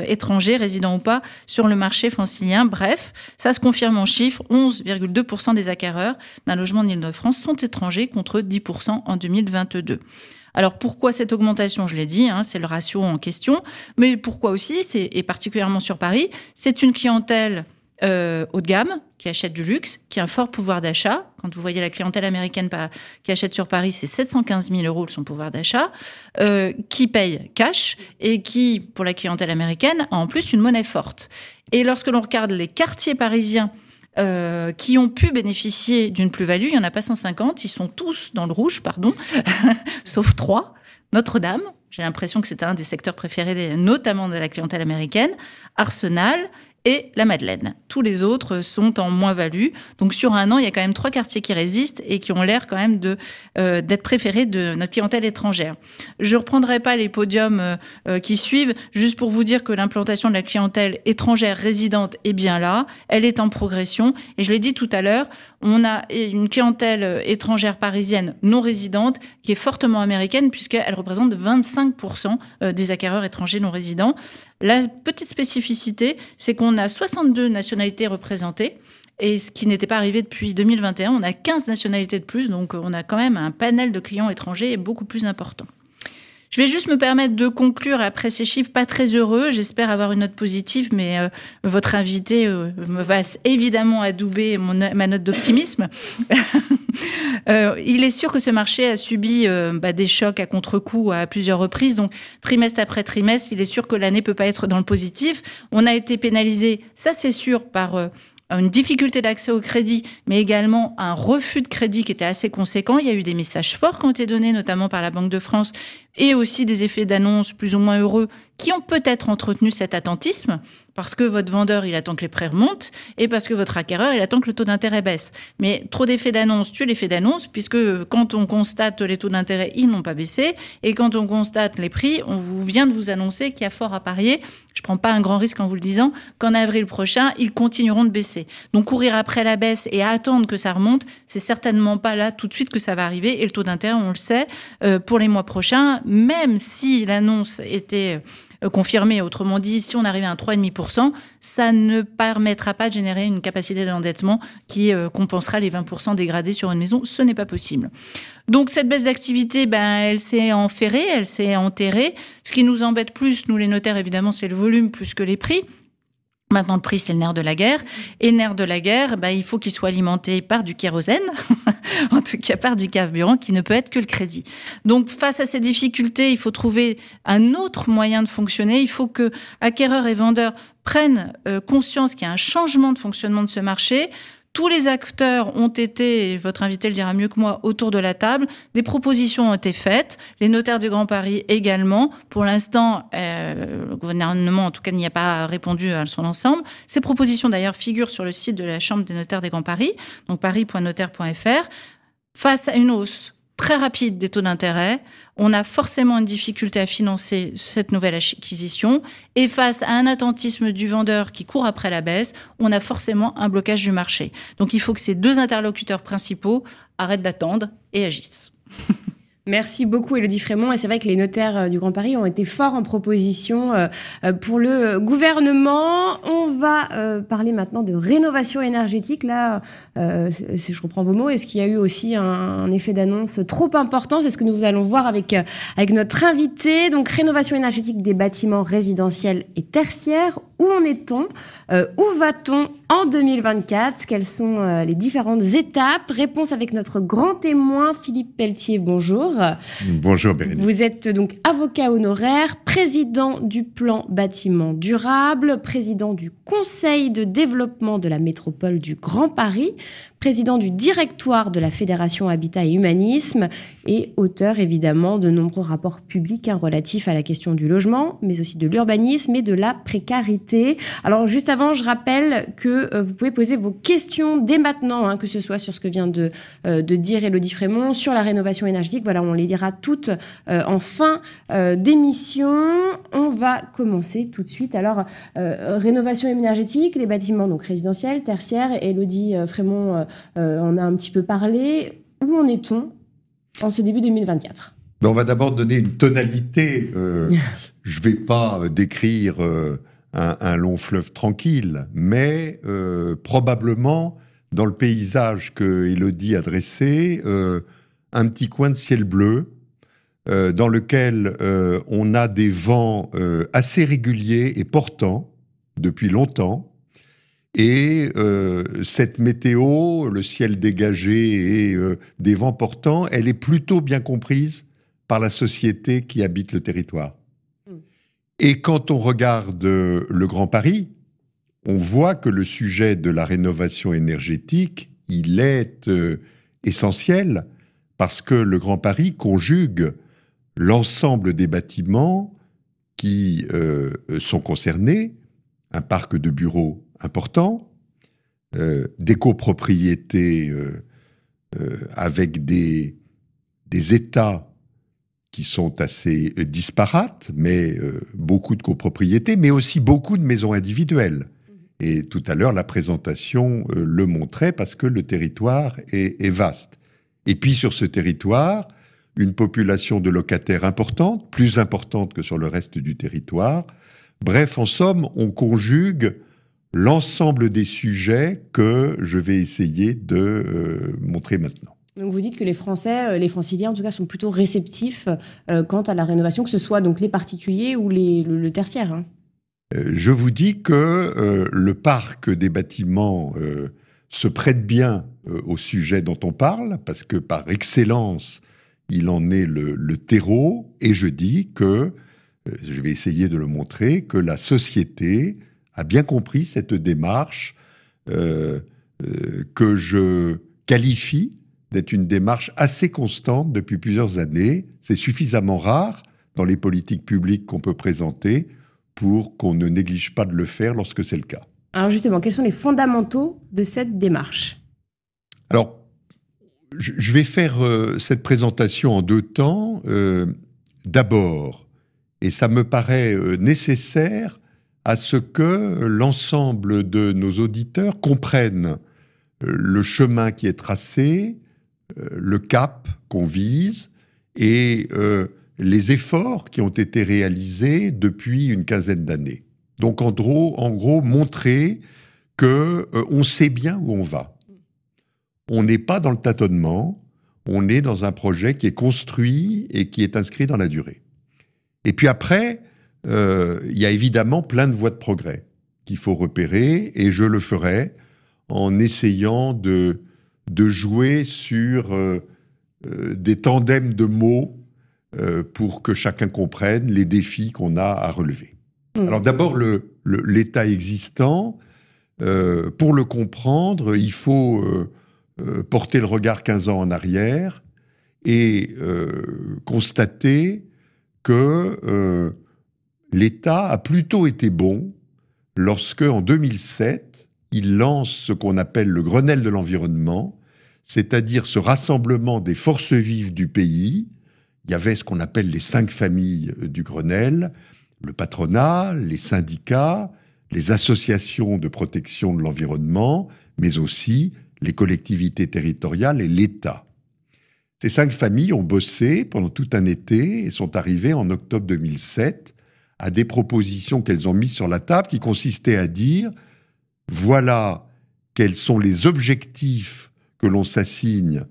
Speaker 5: étrangers, résidents ou pas, sur le marché francilien. Bref, ça se confirme en chiffres. 11,2% des acquéreurs d'un logement en Ile-de-France sont étrangers contre 10% en 2022. Alors pourquoi cette augmentation? Je l'ai dit, hein, c'est le ratio en question. Mais pourquoi aussi, et particulièrement sur Paris, c'est une clientèle euh, haut de gamme qui achète du luxe, qui a un fort pouvoir d'achat. Quand vous voyez la clientèle américaine qui achète sur Paris, c'est 715 000 euros son pouvoir d'achat, euh, qui paye cash et qui, pour la clientèle américaine, a en plus une monnaie forte. Et lorsque l'on regarde les quartiers parisiens euh, qui ont pu bénéficier d'une plus-value. Il n'y en a pas 150, ils sont tous dans le rouge, pardon, sauf trois. Notre-Dame, j'ai l'impression que c'est un des secteurs préférés, notamment de la clientèle américaine. Arsenal et la Madeleine. Tous les autres sont en moins-value. Donc sur un an, il y a quand même trois quartiers qui résistent et qui ont l'air quand même euh, d'être préférés de notre clientèle étrangère. Je reprendrai pas les podiums euh, euh, qui suivent, juste pour vous dire que l'implantation de la clientèle étrangère résidente est bien là, elle est en progression. Et je l'ai dit tout à l'heure, on a une clientèle étrangère parisienne non résidente qui est fortement américaine puisqu'elle représente 25% des acquéreurs étrangers non résidents. La petite spécificité, c'est qu'on a 62 nationalités représentées. Et ce qui n'était pas arrivé depuis 2021, on a 15 nationalités de plus, donc on a quand même un panel de clients étrangers beaucoup plus important. Je vais juste me permettre de conclure après ces chiffres pas très heureux. J'espère avoir une note positive, mais euh, votre invité euh, me va évidemment adouber ma note d'optimisme. euh, il est sûr que ce marché a subi euh, bah, des chocs à contre-coup à plusieurs reprises. Donc, trimestre après trimestre, il est sûr que l'année peut pas être dans le positif. On a été pénalisé, ça c'est sûr, par une difficulté d'accès au crédit, mais également un refus de crédit qui était assez conséquent. Il y a eu des messages forts qui ont été donnés, notamment par la Banque de France, et aussi des effets d'annonce plus ou moins heureux qui ont peut-être entretenu cet attentisme, parce que votre vendeur, il attend que les prêts remontent, et parce que votre acquéreur, il attend que le taux d'intérêt baisse. Mais trop d'effets d'annonce tue l'effet d'annonce, puisque quand on constate les taux d'intérêt, ils n'ont pas baissé, et quand on constate les prix, on vous vient de vous annoncer qu'il y a fort à parier, je prends pas un grand risque en vous le disant, qu'en avril prochain, ils continueront de baisser. Donc courir après la baisse et attendre que ça remonte, c'est certainement pas là tout de suite que ça va arriver, et le taux d'intérêt, on le sait, euh, pour les mois prochains, même si l'annonce était euh, confirmée, autrement dit, si on arrivait à un 3,5%, ça ne permettra pas de générer une capacité d'endettement qui euh, compensera les 20% dégradés sur une maison. Ce n'est pas possible. Donc cette baisse d'activité, ben, elle s'est enferrée, elle s'est enterrée. Ce qui nous embête plus, nous les notaires, évidemment, c'est le volume plus que les prix. Maintenant, le prix, c'est le nerf de la guerre. Et nerf de la guerre, bah, il faut qu'il soit alimenté par du kérosène, en tout cas par du carburant, qui ne peut être que le crédit. Donc, face à ces difficultés, il faut trouver un autre moyen de fonctionner. Il faut que acquéreurs et vendeurs prennent euh, conscience qu'il y a un changement de fonctionnement de ce marché tous les acteurs ont été, votre invité le dira mieux que moi, autour de la table. Des propositions ont été faites, les notaires du Grand Paris également. Pour l'instant, euh, le gouvernement, en tout cas, n'y a pas répondu à son ensemble. Ces propositions, d'ailleurs, figurent sur le site de la Chambre des notaires des Grands Paris, donc paris.notaire.fr. Face à une hausse très rapide des taux d'intérêt, on a forcément une difficulté à financer cette nouvelle acquisition. Et face à un attentisme du vendeur qui court après la baisse, on a forcément un blocage du marché. Donc il faut que ces deux interlocuteurs principaux arrêtent d'attendre et agissent.
Speaker 2: Merci beaucoup, Elodie Frémont. Et c'est vrai que les notaires euh, du Grand Paris ont été forts en proposition euh, euh, pour le gouvernement. On va parler maintenant de rénovation énergétique. Là, je reprends vos mots. Est-ce qu'il y a eu aussi un, effet d'annonce trop important? C'est ce que nous allons voir avec, avec notre invité. Donc, rénovation énergétique des bâtiments résidentiels et tertiaires. Où en est-on? Où va-t-on en 2024 Quelles sont les différentes étapes? Réponse avec notre grand témoin, Philippe Pelletier. Bonjour.
Speaker 3: Bonjour Bérénice.
Speaker 2: Vous êtes donc avocat honoraire, président du plan bâtiment durable, président du conseil de développement de la métropole du Grand Paris, président du directoire de la Fédération Habitat et Humanisme et auteur évidemment de nombreux rapports publics hein, relatifs à la question du logement, mais aussi de l'urbanisme et de la précarité. Alors juste avant, je rappelle que euh, vous pouvez poser vos questions dès maintenant, hein, que ce soit sur ce que vient de, euh, dire Elodie Frémont, sur la rénovation énergétique. Voilà, on les lira toutes euh, en fin d'émission. On va commencer tout de suite. Alors, rénovation énergétique, les bâtiments donc résidentiels, tertiaires. Elodie Frémont on a un petit peu parlé. Où en est-on en ce début 2024
Speaker 3: ben, On va d'abord donner une tonalité. Euh, je ne vais pas euh, décrire un, long fleuve tranquille, mais probablement dans le paysage que Elodie a dressé, un petit coin de ciel bleu dans lequel on a des vents assez réguliers et portants depuis longtemps, et euh, cette météo, le ciel dégagé et euh, des vents portants, elle est plutôt bien comprise par la société qui habite le territoire. Mm. Et quand on regarde euh, le Grand Paris, on voit que le sujet de la rénovation énergétique, il est essentiel parce que le Grand Paris conjugue l'ensemble des bâtiments qui sont concernés, un parc de bureaux important, euh, des copropriétés euh, euh, avec des, des États qui sont assez disparates, mais beaucoup de copropriétés, mais aussi beaucoup de maisons individuelles. Mmh. Et tout à l'heure, la présentation le montrait parce que le territoire est, est, vaste. Et puis sur ce territoire, une population de locataires importante, plus importante que sur le reste du territoire. Bref, en somme, on conjugue l'ensemble des sujets que je vais essayer de euh, montrer maintenant.
Speaker 2: Donc vous dites que les Français, euh, les franciliens en tout cas, sont plutôt réceptifs euh, quant à la rénovation, que ce soit donc les particuliers ou les, le, tertiaire. Hein.
Speaker 3: je vous dis que le parc des bâtiments se prête bien au sujet dont on parle, parce que par excellence, il en est le, le terreau, et je dis que, je vais essayer de le montrer, que la société a bien compris cette démarche euh, euh, que je qualifie d'être une démarche assez constante depuis plusieurs années. C'est suffisamment rare dans les politiques publiques qu'on peut présenter pour qu'on ne néglige pas de le faire lorsque c'est le cas.
Speaker 2: Alors justement, quels sont les fondamentaux de cette démarche?
Speaker 3: Alors, je vais faire euh, cette présentation en deux temps. D'abord, et ça me paraît nécessaire, à ce que l'ensemble de nos auditeurs comprennent euh, le chemin qui est tracé, euh, le cap qu'on vise et euh, les efforts qui ont été réalisés depuis une quinzaine d'années. Donc en gros, en gros montrer que on sait bien où on va. On n'est pas dans le tâtonnement, on est dans un projet qui est construit et qui est inscrit dans la durée. Et puis après, euh, il y a évidemment plein de voies de progrès qu'il faut repérer, et je le ferai en essayant de, de jouer sur euh, euh, des tandems de mots pour que chacun comprenne les défis qu'on a à relever. Mmh. Alors d'abord, l'état le, existant, pour le comprendre, il faut porter le regard 15 ans en arrière et constater que l'État a plutôt été bon lorsque, en 2007, il lance ce qu'on appelle le Grenelle de l'environnement, c'est-à-dire ce rassemblement des forces vives du pays. Il y avait ce qu'on appelle les cinq familles euh, du Grenelle, le patronat, les syndicats, les associations de protection de l'environnement, mais aussi les collectivités territoriales et l'État. Ces cinq familles ont bossé pendant tout un été et sont arrivées en octobre 2007 à des propositions qu'elles ont mises sur la table qui consistaient à dire voilà quels sont les objectifs que l'on s'assigne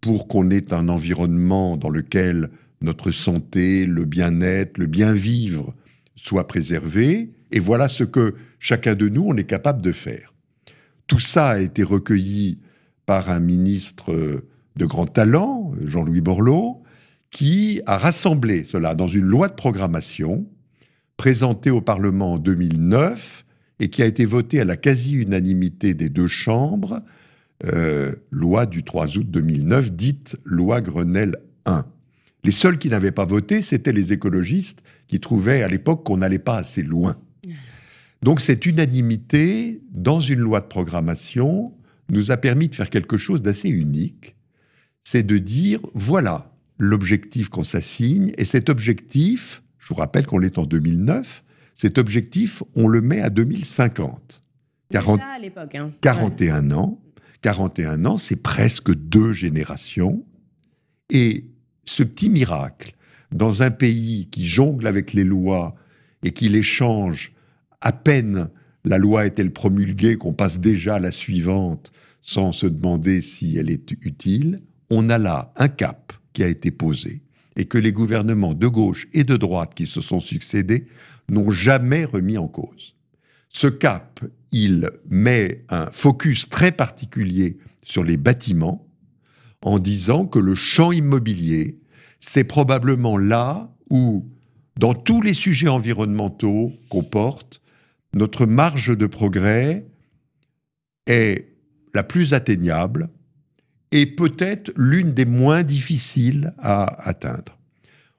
Speaker 3: pour qu'on ait un environnement dans lequel notre santé, le bien-être, le bien-vivre soient préservés, et voilà ce que chacun de nous, on est capable de faire. Tout ça a été recueilli par un ministre de grand talent, Jean-Louis Borloo, qui a rassemblé cela dans une loi de programmation présentée au Parlement en 2009 et qui a été votée à la quasi-unanimité des deux chambres, euh, loi du 3 août 2009, dite loi Grenelle 1. Les seuls qui n'avaient pas voté, c'étaient les écologistes qui trouvaient à l'époque qu'on n'allait pas assez loin. Donc cette unanimité dans une loi de programmation nous a permis de faire quelque chose d'assez unique, c'est de dire, voilà l'objectif qu'on s'assigne, et cet objectif, je vous rappelle qu'on est en 2009, cet objectif, on le met à 2050.
Speaker 2: 40, à l'époque,
Speaker 3: 41 hein. ans. 41 ans, c'est presque deux générations. Et ce petit miracle, dans un pays qui jongle avec les lois et qui les change à peine la loi est-elle promulguée qu'on passe déjà à la suivante sans se demander si elle est utile, on a là un cap qui a été posé et que les gouvernements de gauche et de droite qui se sont succédés n'ont jamais remis en cause. Ce cap, il met un focus très particulier sur les bâtiments en disant que le champ immobilier, c'est probablement là où, dans tous les sujets environnementaux qu'on porte, notre marge de progrès est la plus atteignable et peut-être l'une des moins difficiles à atteindre.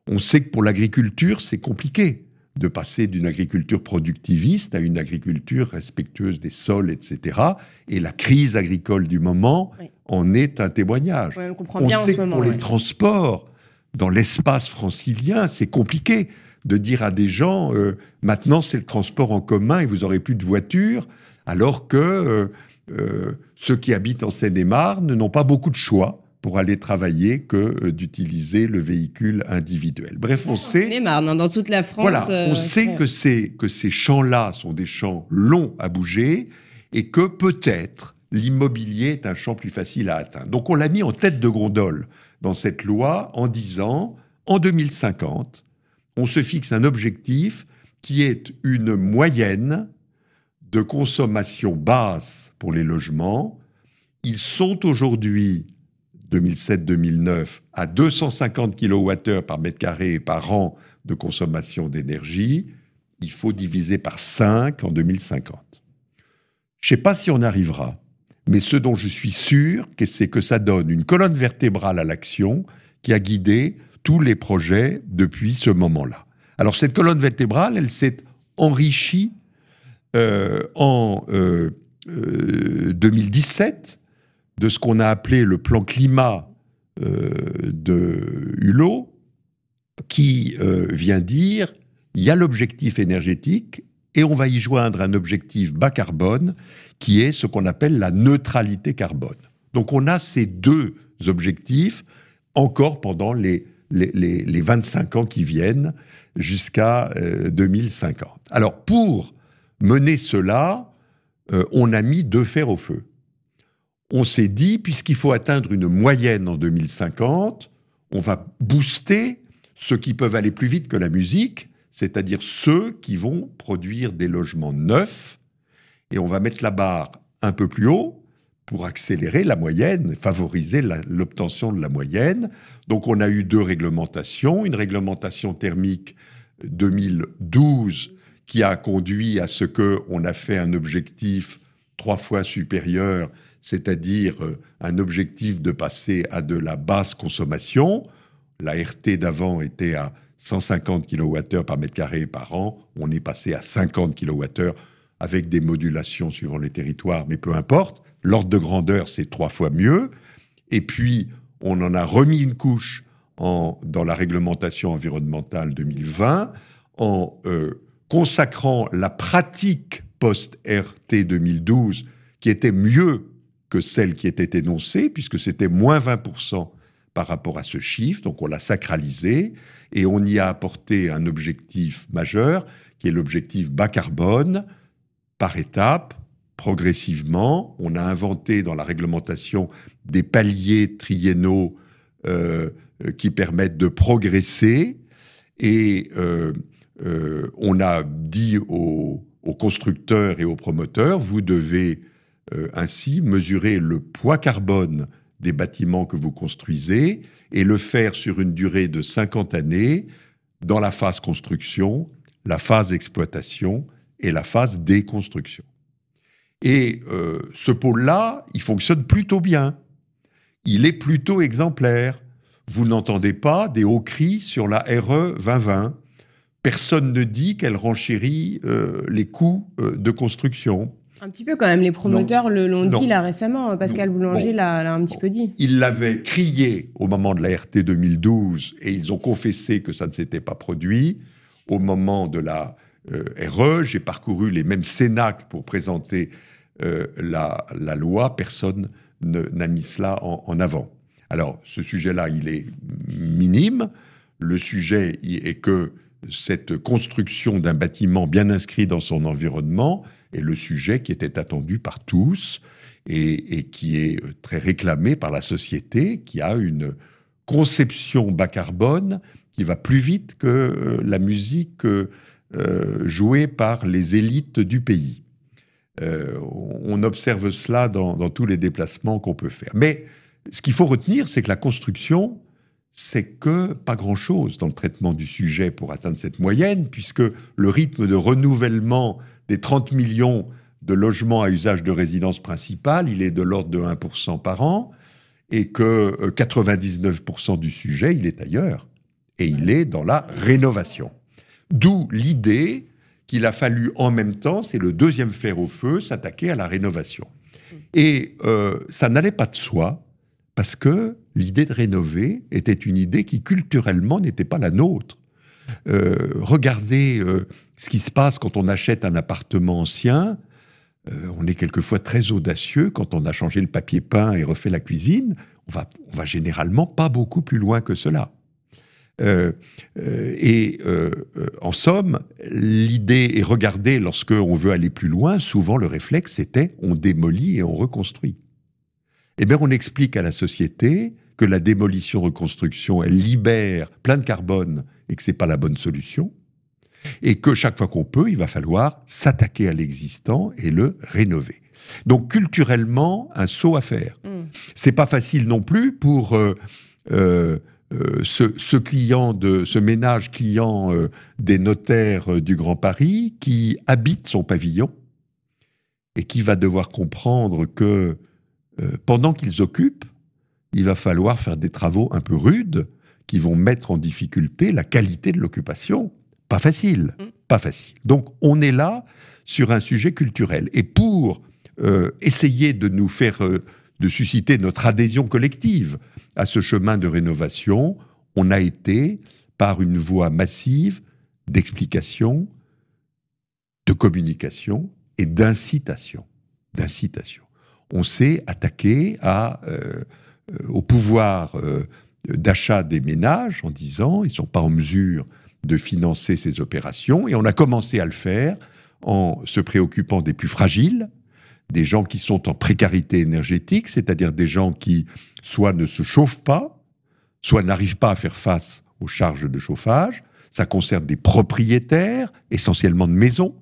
Speaker 3: On sait que pour l'agriculture, c'est compliqué de passer d'une agriculture productiviste à une agriculture respectueuse des sols, etc. Et la crise agricole du moment en est un témoignage.
Speaker 2: on,
Speaker 3: sait que pour les transports, dans l'espace francilien, c'est compliqué de dire à des gens, euh, maintenant c'est le transport en commun et vous aurez plus de voiture, alors que... Euh, euh, ceux qui habitent en Seine-et-Marne n'ont pas beaucoup de choix pour aller travailler que euh, d'utiliser le véhicule individuel. Bref, on sait...
Speaker 2: Seine-et-Marne, hein, dans toute la France...
Speaker 3: Voilà, on euh, sait que, que ces champs-là sont des champs longs à bouger et que peut-être l'immobilier est un champ plus facile à atteindre. Donc on l'a mis en tête de gondole dans cette loi en disant, en 2050, on se fixe un objectif qui est une moyenne de consommation basse pour les logements. Ils sont aujourd'hui, 2007-2009, à 250 kWh par mètre carré et par an de consommation d'énergie. Il faut diviser par 5 en 2050. Je ne sais pas si on arrivera, mais ce dont je suis sûr, c'est que ça donne une colonne vertébrale à l'action qui a guidé tous les projets depuis ce moment-là. Alors cette colonne vertébrale, elle s'est enrichie en 2017 euh, de ce qu'on a appelé le plan climat euh, de Hulot, qui vient dire il y a l'objectif énergétique et on va y joindre un objectif bas carbone qui est ce qu'on appelle la neutralité carbone. Donc on a ces deux objectifs encore pendant les, les, les 25 ans qui viennent jusqu'à 2050. Alors pour mener cela, euh, on a mis deux fers au feu. On s'est dit, puisqu'il faut atteindre une moyenne en 2050, on va booster ceux qui peuvent aller plus vite que la musique, c'est-à-dire ceux qui vont produire des logements neufs, et on va mettre la barre un peu plus haut pour accélérer la moyenne, favoriser l'obtention de la moyenne. Donc on a eu deux réglementations, une réglementation thermique 2012 qui a conduit à ce que on a fait un objectif trois fois supérieur, c'est-à-dire euh, un objectif de passer à de la basse consommation. La RT d'avant était à 150 kWh par mètre carré par an, on est passé à 50 kWh avec des modulations suivant les territoires, mais peu importe. L'ordre de grandeur, c'est trois fois mieux. Et puis, on en a remis une couche dans la réglementation environnementale 2020 en euh, consacrant la pratique post-RT 2012, qui était mieux que celle qui était énoncée, puisque c'était moins 20% par rapport à ce chiffre, donc on l'a sacralisé et on y a apporté un objectif majeur qui est l'objectif bas carbone par étapes, progressivement. On a inventé dans la réglementation des paliers triennaux euh, qui permettent de progresser et euh, euh, on a dit aux, constructeurs et aux promoteurs, vous devez ainsi mesurer le poids carbone des bâtiments que vous construisez et le faire sur une durée de 50 années dans la phase construction, la phase exploitation et la phase déconstruction. Et euh, ce pôle-là, il fonctionne plutôt bien. Il est plutôt exemplaire. Vous n'entendez pas des hauts cris sur la RE 2020. Personne ne dit qu'elle renchérit euh, les coûts euh, de construction.
Speaker 2: Un petit peu quand même, les promoteurs l'ont dit là récemment, Pascal Boulanger l'a un petit peu dit.
Speaker 3: Ils l'avaient crié au moment de la RT 2012 et ils ont confessé que ça ne s'était pas produit. Au moment de la euh, RE, j'ai parcouru les mêmes Sénac pour présenter la, loi, personne n'a mis cela en, en, avant. Alors ce sujet-là, il est minime. Le sujet est que cette construction d'un bâtiment bien inscrit dans son environnement, et le sujet qui était attendu par tous et, qui est euh, très réclamé par la société, qui a une conception bas carbone qui va plus vite que euh, la musique euh, jouée par les élites du pays. on observe cela dans tous les déplacements qu'on peut faire. Mais ce qu'il faut retenir, c'est que la construction, c'est que pas grand-chose dans le traitement du sujet pour atteindre cette moyenne, puisque le rythme de renouvellement des 30 millions de logements à usage de résidence principale, il est de l'ordre de 1% par an, et que 99% euh, du sujet, il est ailleurs. Et il est dans la rénovation. D'où l'idée qu'il a fallu en même temps, c'est le deuxième fer au feu, s'attaquer à la rénovation. Et euh, ça n'allait pas de soi, parce que l'idée de rénover était une idée qui culturellement n'était pas la nôtre. Euh, regardez euh, ce qui se passe quand on achète un appartement ancien. Euh, on est quelquefois très audacieux quand on a changé le papier peint et refait la cuisine. On va, on va généralement pas beaucoup plus loin que cela. et en somme, l'idée est regardez, lorsque on veut aller plus loin, souvent le réflexe était on démolit et on reconstruit. Eh bien, on explique à la société que la démolition-reconstruction, elle libère plein de carbone et que c'est pas la bonne solution, et que chaque fois qu'on peut, il va falloir s'attaquer à l'existant et le rénover. Donc culturellement, un saut à faire. Mm. C'est pas facile non plus pour euh, euh, euh, ce, client de ce ménage client des notaires du Grand Paris qui habite son pavillon et qui va devoir comprendre que pendant qu'ils occupent, il va falloir faire des travaux un peu rudes qui vont mettre en difficulté la qualité de l'occupation. Pas facile, mm. pas facile. Donc on est là sur un sujet culturel. Et pour euh, essayer de nous faire, euh, de susciter notre adhésion collective à ce chemin de rénovation, on a été par une voie massive d'explication, de communication et d'incitation. D'incitation. On s'est attaqué à, euh, au pouvoir d'achat des ménages en disant ils ne sont pas en mesure de financer ces opérations. Et on a commencé à le faire en se préoccupant des plus fragiles, des gens qui sont en précarité énergétique, c'est-à-dire des gens qui soit ne se chauffent pas, soit n'arrivent pas à faire face aux charges de chauffage. Ça concerne des propriétaires, essentiellement de maisons.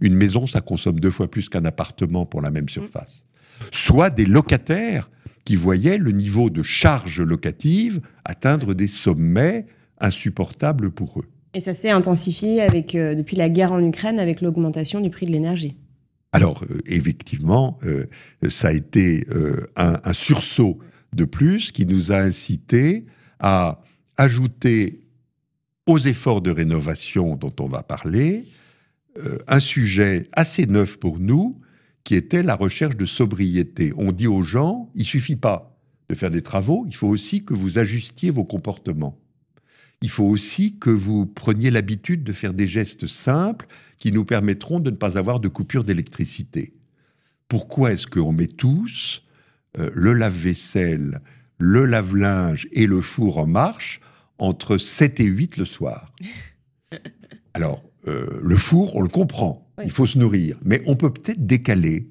Speaker 3: Une maison, ça consomme deux fois plus qu'un appartement pour la même surface. Soit des locataires qui voyaient le niveau de charge locative atteindre des sommets insupportables pour eux.
Speaker 2: Et ça s'est intensifié avec, euh, depuis la guerre en Ukraine avec l'augmentation du prix de l'énergie.
Speaker 3: Alors, euh, effectivement, euh, ça a été un, un, sursaut de plus qui nous a incité à ajouter aux efforts de rénovation dont on va parler un sujet assez neuf pour nous, qui était la recherche de sobriété. On dit aux gens, il suffit pas de faire des travaux, il faut aussi que vous ajustiez vos comportements. Il faut aussi que vous preniez l'habitude de faire des gestes simples qui nous permettront de ne pas avoir de coupure d'électricité. Pourquoi est-ce qu'on met tous euh, le lave-vaisselle, le lave-linge et le four en marche entre 7 et 8 le soir? Alors, euh, le four, on le comprend, Il faut se nourrir, mais on peut peut-être décaler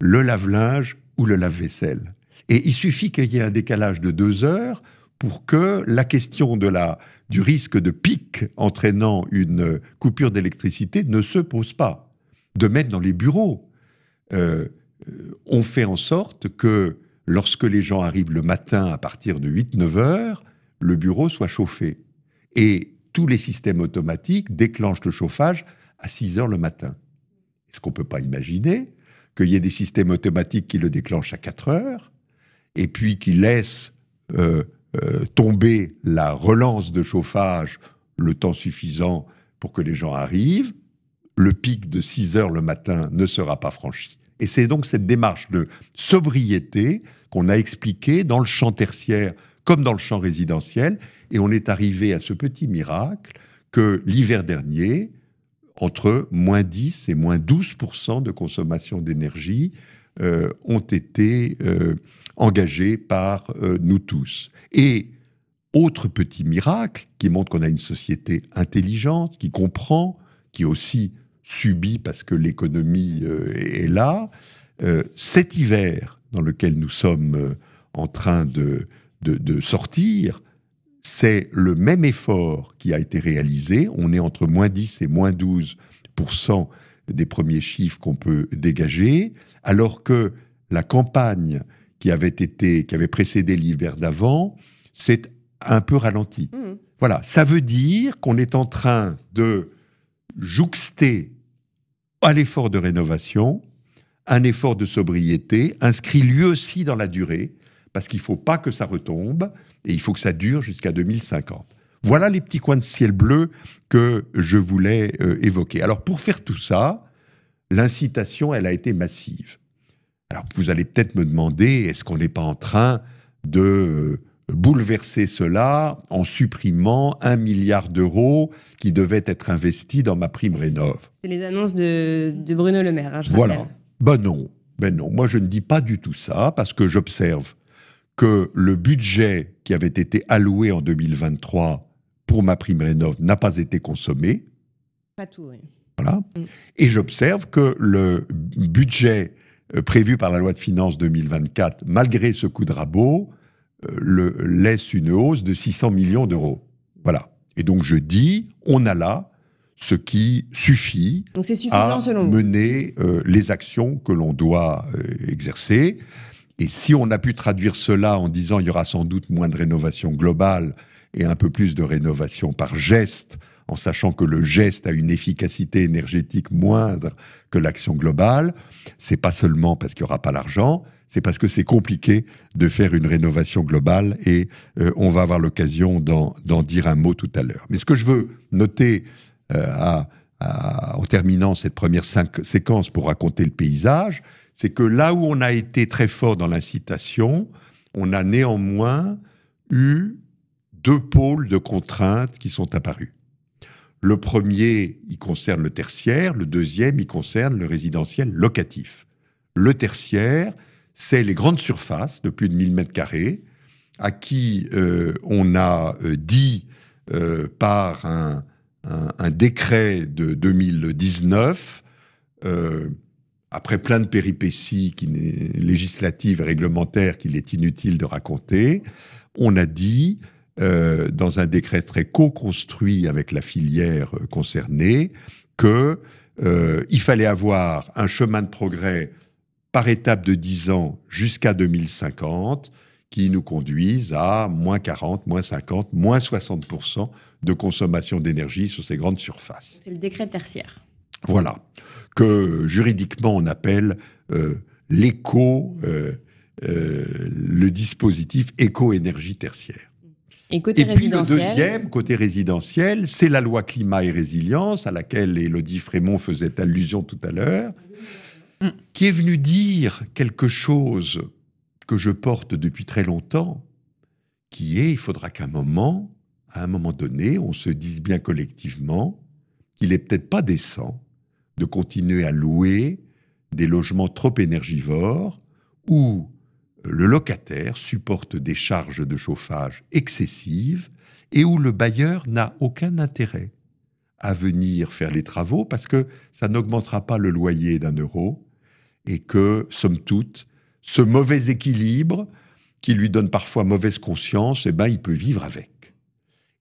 Speaker 3: le lave-linge ou le lave-vaisselle. Et il suffit qu'il y ait un décalage de deux heures pour que la question de la, du risque de pic entraînant une coupure d'électricité ne se pose pas. De même dans les bureaux. Euh, euh, on fait en sorte que lorsque les gens arrivent le matin à partir de 8-9 heures, le bureau soit chauffé. Et tous les systèmes automatiques déclenchent le chauffage à 6 heures le matin. Est-ce qu'on ne peut pas imaginer qu'il y ait des systèmes automatiques qui le déclenchent à 4 heures et puis qui laissent euh, euh, tomber la relance de chauffage le temps suffisant pour que les gens arrivent? Le pic de 6 heures le matin ne sera pas franchi. Et c'est donc cette démarche de sobriété qu'on a expliquée dans le champ tertiaire comme dans le champ résidentiel. Et on est arrivé à ce petit miracle que l'hiver dernier, entre moins 10 et moins 12 de consommation d'énergie euh, ont été euh, engagés par euh, nous tous. Et autre petit miracle qui montre qu'on a une société intelligente, qui comprend, qui aussi subit parce que l'économie est là, cet hiver dans lequel nous sommes en train de, de sortir, c'est le même effort qui a été réalisé. On est entre moins 10 et moins 12 des premiers chiffres qu'on peut dégager, alors que la campagne qui avait été, qui avait précédé l'hiver d'avant, s'est un peu ralentie.
Speaker 2: Mmh.
Speaker 3: Voilà, ça veut dire qu'on est en train de jouxter à l'effort de rénovation un effort de sobriété inscrit lui aussi dans la durée, parce qu'il ne faut pas que ça retombe et il faut que ça dure jusqu'à 2050. Voilà les petits coins de ciel bleu que je voulais euh, évoquer. Alors pour faire tout ça, l'incitation, elle a été massive. Alors vous allez peut-être me demander, est-ce qu'on n'est pas en train de euh, bouleverser cela en supprimant un milliard d'euros qui devait être investi dans ma prime rénov?
Speaker 2: C'est les annonces de, de Bruno Le Maire, hein, je
Speaker 3: Voilà. Ben non, ben non. Moi, je ne dis pas du tout ça parce que j'observe que le budget qui avait été alloué en 2023 pour ma prime rénov n'a pas été consommé.
Speaker 2: Pas tout, oui.
Speaker 3: Voilà.
Speaker 2: Mm.
Speaker 3: Et j'observe que le budget euh, prévu par la loi de finances 2024, malgré ce coup de rabot, euh, le, laisse une hausse de 600 millions d'euros. Voilà. Et donc je dis, on a là ce qui suffit
Speaker 2: Donc
Speaker 3: à
Speaker 2: selon
Speaker 3: mener euh, les actions que l'on doit euh, exercer. Et si on a pu traduire cela en disant il y aura sans doute moins de rénovation globale et un peu plus de rénovation par geste, en sachant que le geste a une efficacité énergétique moindre que l'action globale, c'est pas seulement parce qu'il n'y aura pas l'argent, c'est parce que c'est compliqué de faire une rénovation globale et euh, on va avoir l'occasion d'en dire un mot tout à l'heure. Mais ce que je veux noter euh, en terminant cette première séquence pour raconter le paysage, c'est que là où on a été très fort dans l'incitation, on a néanmoins eu deux pôles de contraintes qui sont apparus. Le premier, il concerne le tertiaire, le deuxième, il concerne le résidentiel locatif. Le tertiaire, c'est les grandes surfaces de plus de 1000 mètres carrés, à qui euh, on a euh, dit euh, par un, décret de 2019, euh, après plein de péripéties législatives et réglementaires qu'il est inutile de raconter, on a dit, euh, dans un décret très co-construit avec la filière euh, concernée, que euh, fallait avoir un chemin de progrès par étape de 10 ans jusqu'à 2050 qui nous conduise à moins 40, moins 50, moins 60% de consommation d'énergie sur ces grandes surfaces.
Speaker 2: C'est le décret tertiaire.
Speaker 3: Voilà, que juridiquement on appelle euh, l'éco, euh, euh, le dispositif éco-énergie tertiaire.
Speaker 2: Et côté
Speaker 3: Et puis le deuxième, côté résidentiel, c'est la loi climat et résilience, à laquelle Élodie Frémont faisait allusion tout à l'heure,
Speaker 5: Mm.
Speaker 3: qui est venue dire quelque chose que je porte depuis très longtemps, qui est, il faudra qu'à un moment, à un moment donné, on se dise bien collectivement qu'il est peut-être pas décent de continuer à louer des logements trop énergivores où le locataire supporte des charges de chauffage excessives et où le bailleur n'a aucun intérêt à venir faire les travaux parce que ça n'augmentera pas le loyer d'un euro et que, somme toute, ce mauvais équilibre qui lui donne parfois mauvaise conscience, eh ben, il peut vivre avec.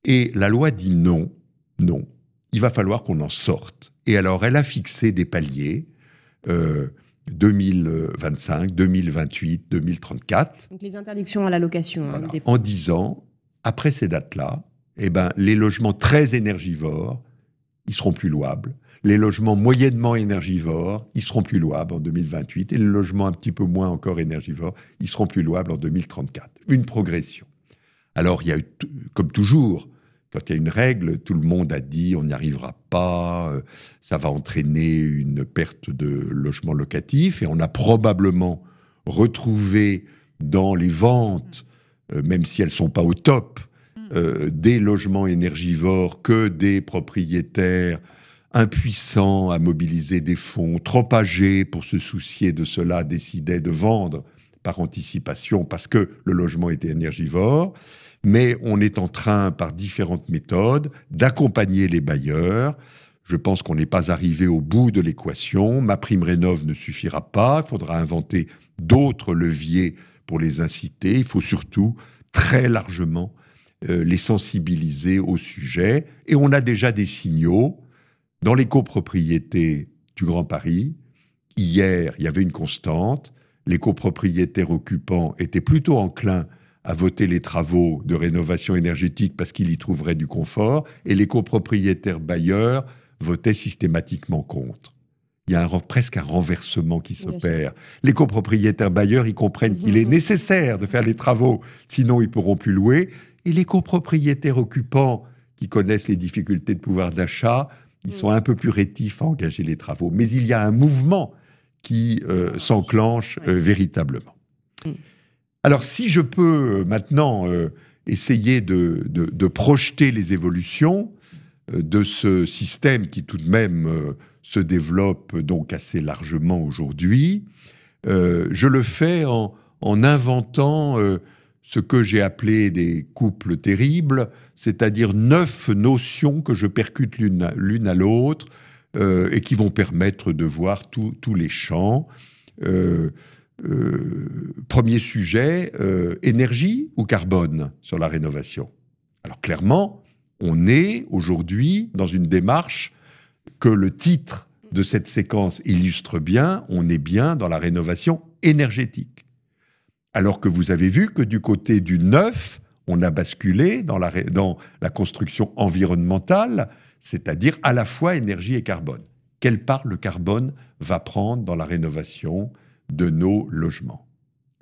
Speaker 3: Et la loi dit non, non, il va falloir qu'on en sorte. Et alors, elle a fixé des paliers. Euh, 2025, 2028, 2034.
Speaker 2: Donc les interdictions à la location.
Speaker 3: Hein, en disant, après ces dates-là, eh ben, les logements très énergivores, ils seront plus louables. Les logements moyennement énergivores, ils seront plus louables en 2028. Et les logements un petit peu moins encore énergivores, ils seront plus louables en 2034. Une progression. Alors, il y a eu, comme toujours, quand il y a une règle, tout le monde a dit on n'y arrivera pas, euh, ça va entraîner une perte de logement locatif, et on a probablement retrouvé dans les ventes, euh, même si elles ne sont pas au top, euh, des logements énergivores que des propriétaires impuissants à mobiliser des fonds, trop âgés pour se soucier de cela, décidaient de vendre par anticipation parce que le logement était énergivore mais on est en train, par différentes méthodes, d'accompagner les bailleurs. Je pense qu'on n'est pas arrivé au bout de l'équation. Ma prime rénov ne suffira pas. Il faudra inventer d'autres leviers pour les inciter. Il faut surtout très largement euh, les sensibiliser au sujet. Et on a déjà des signaux dans les copropriétés du Grand Paris. Hier, il y avait une constante. Les copropriétaires occupants étaient plutôt enclins à voter les travaux de rénovation énergétique parce qu'il y trouverait du confort, et les copropriétaires bailleurs votaient systématiquement contre. Il y a presque un renversement qui s'opère. Les copropriétaires bailleurs, ils comprennent qu'il est nécessaire de faire les travaux, sinon ils pourront plus louer. Et les copropriétaires occupants, qui connaissent les difficultés de pouvoir d'achat, ils sont un peu plus rétifs à engager les travaux. Mais il y a un mouvement qui euh, s'enclenche euh, véritablement. Alors si je peux euh, maintenant euh, essayer de, projeter les évolutions euh, de ce système qui tout de même se développe donc assez largement aujourd'hui, je le fais en, inventant ce que j'ai appelé des couples terribles, c'est-à-dire neuf notions que je percute l'une à l'autre et qui vont permettre de voir tous les champs. Euh, premier sujet, euh, énergie ou carbone sur la rénovation? Alors clairement, on est aujourd'hui dans une démarche que le titre de cette séquence illustre bien, on est bien dans la rénovation énergétique. Alors que vous avez vu que du côté du neuf, on a basculé dans la, dans la construction environnementale, c'est-à-dire à la fois énergie et carbone. Quelle part le carbone va prendre dans la rénovation de nos logements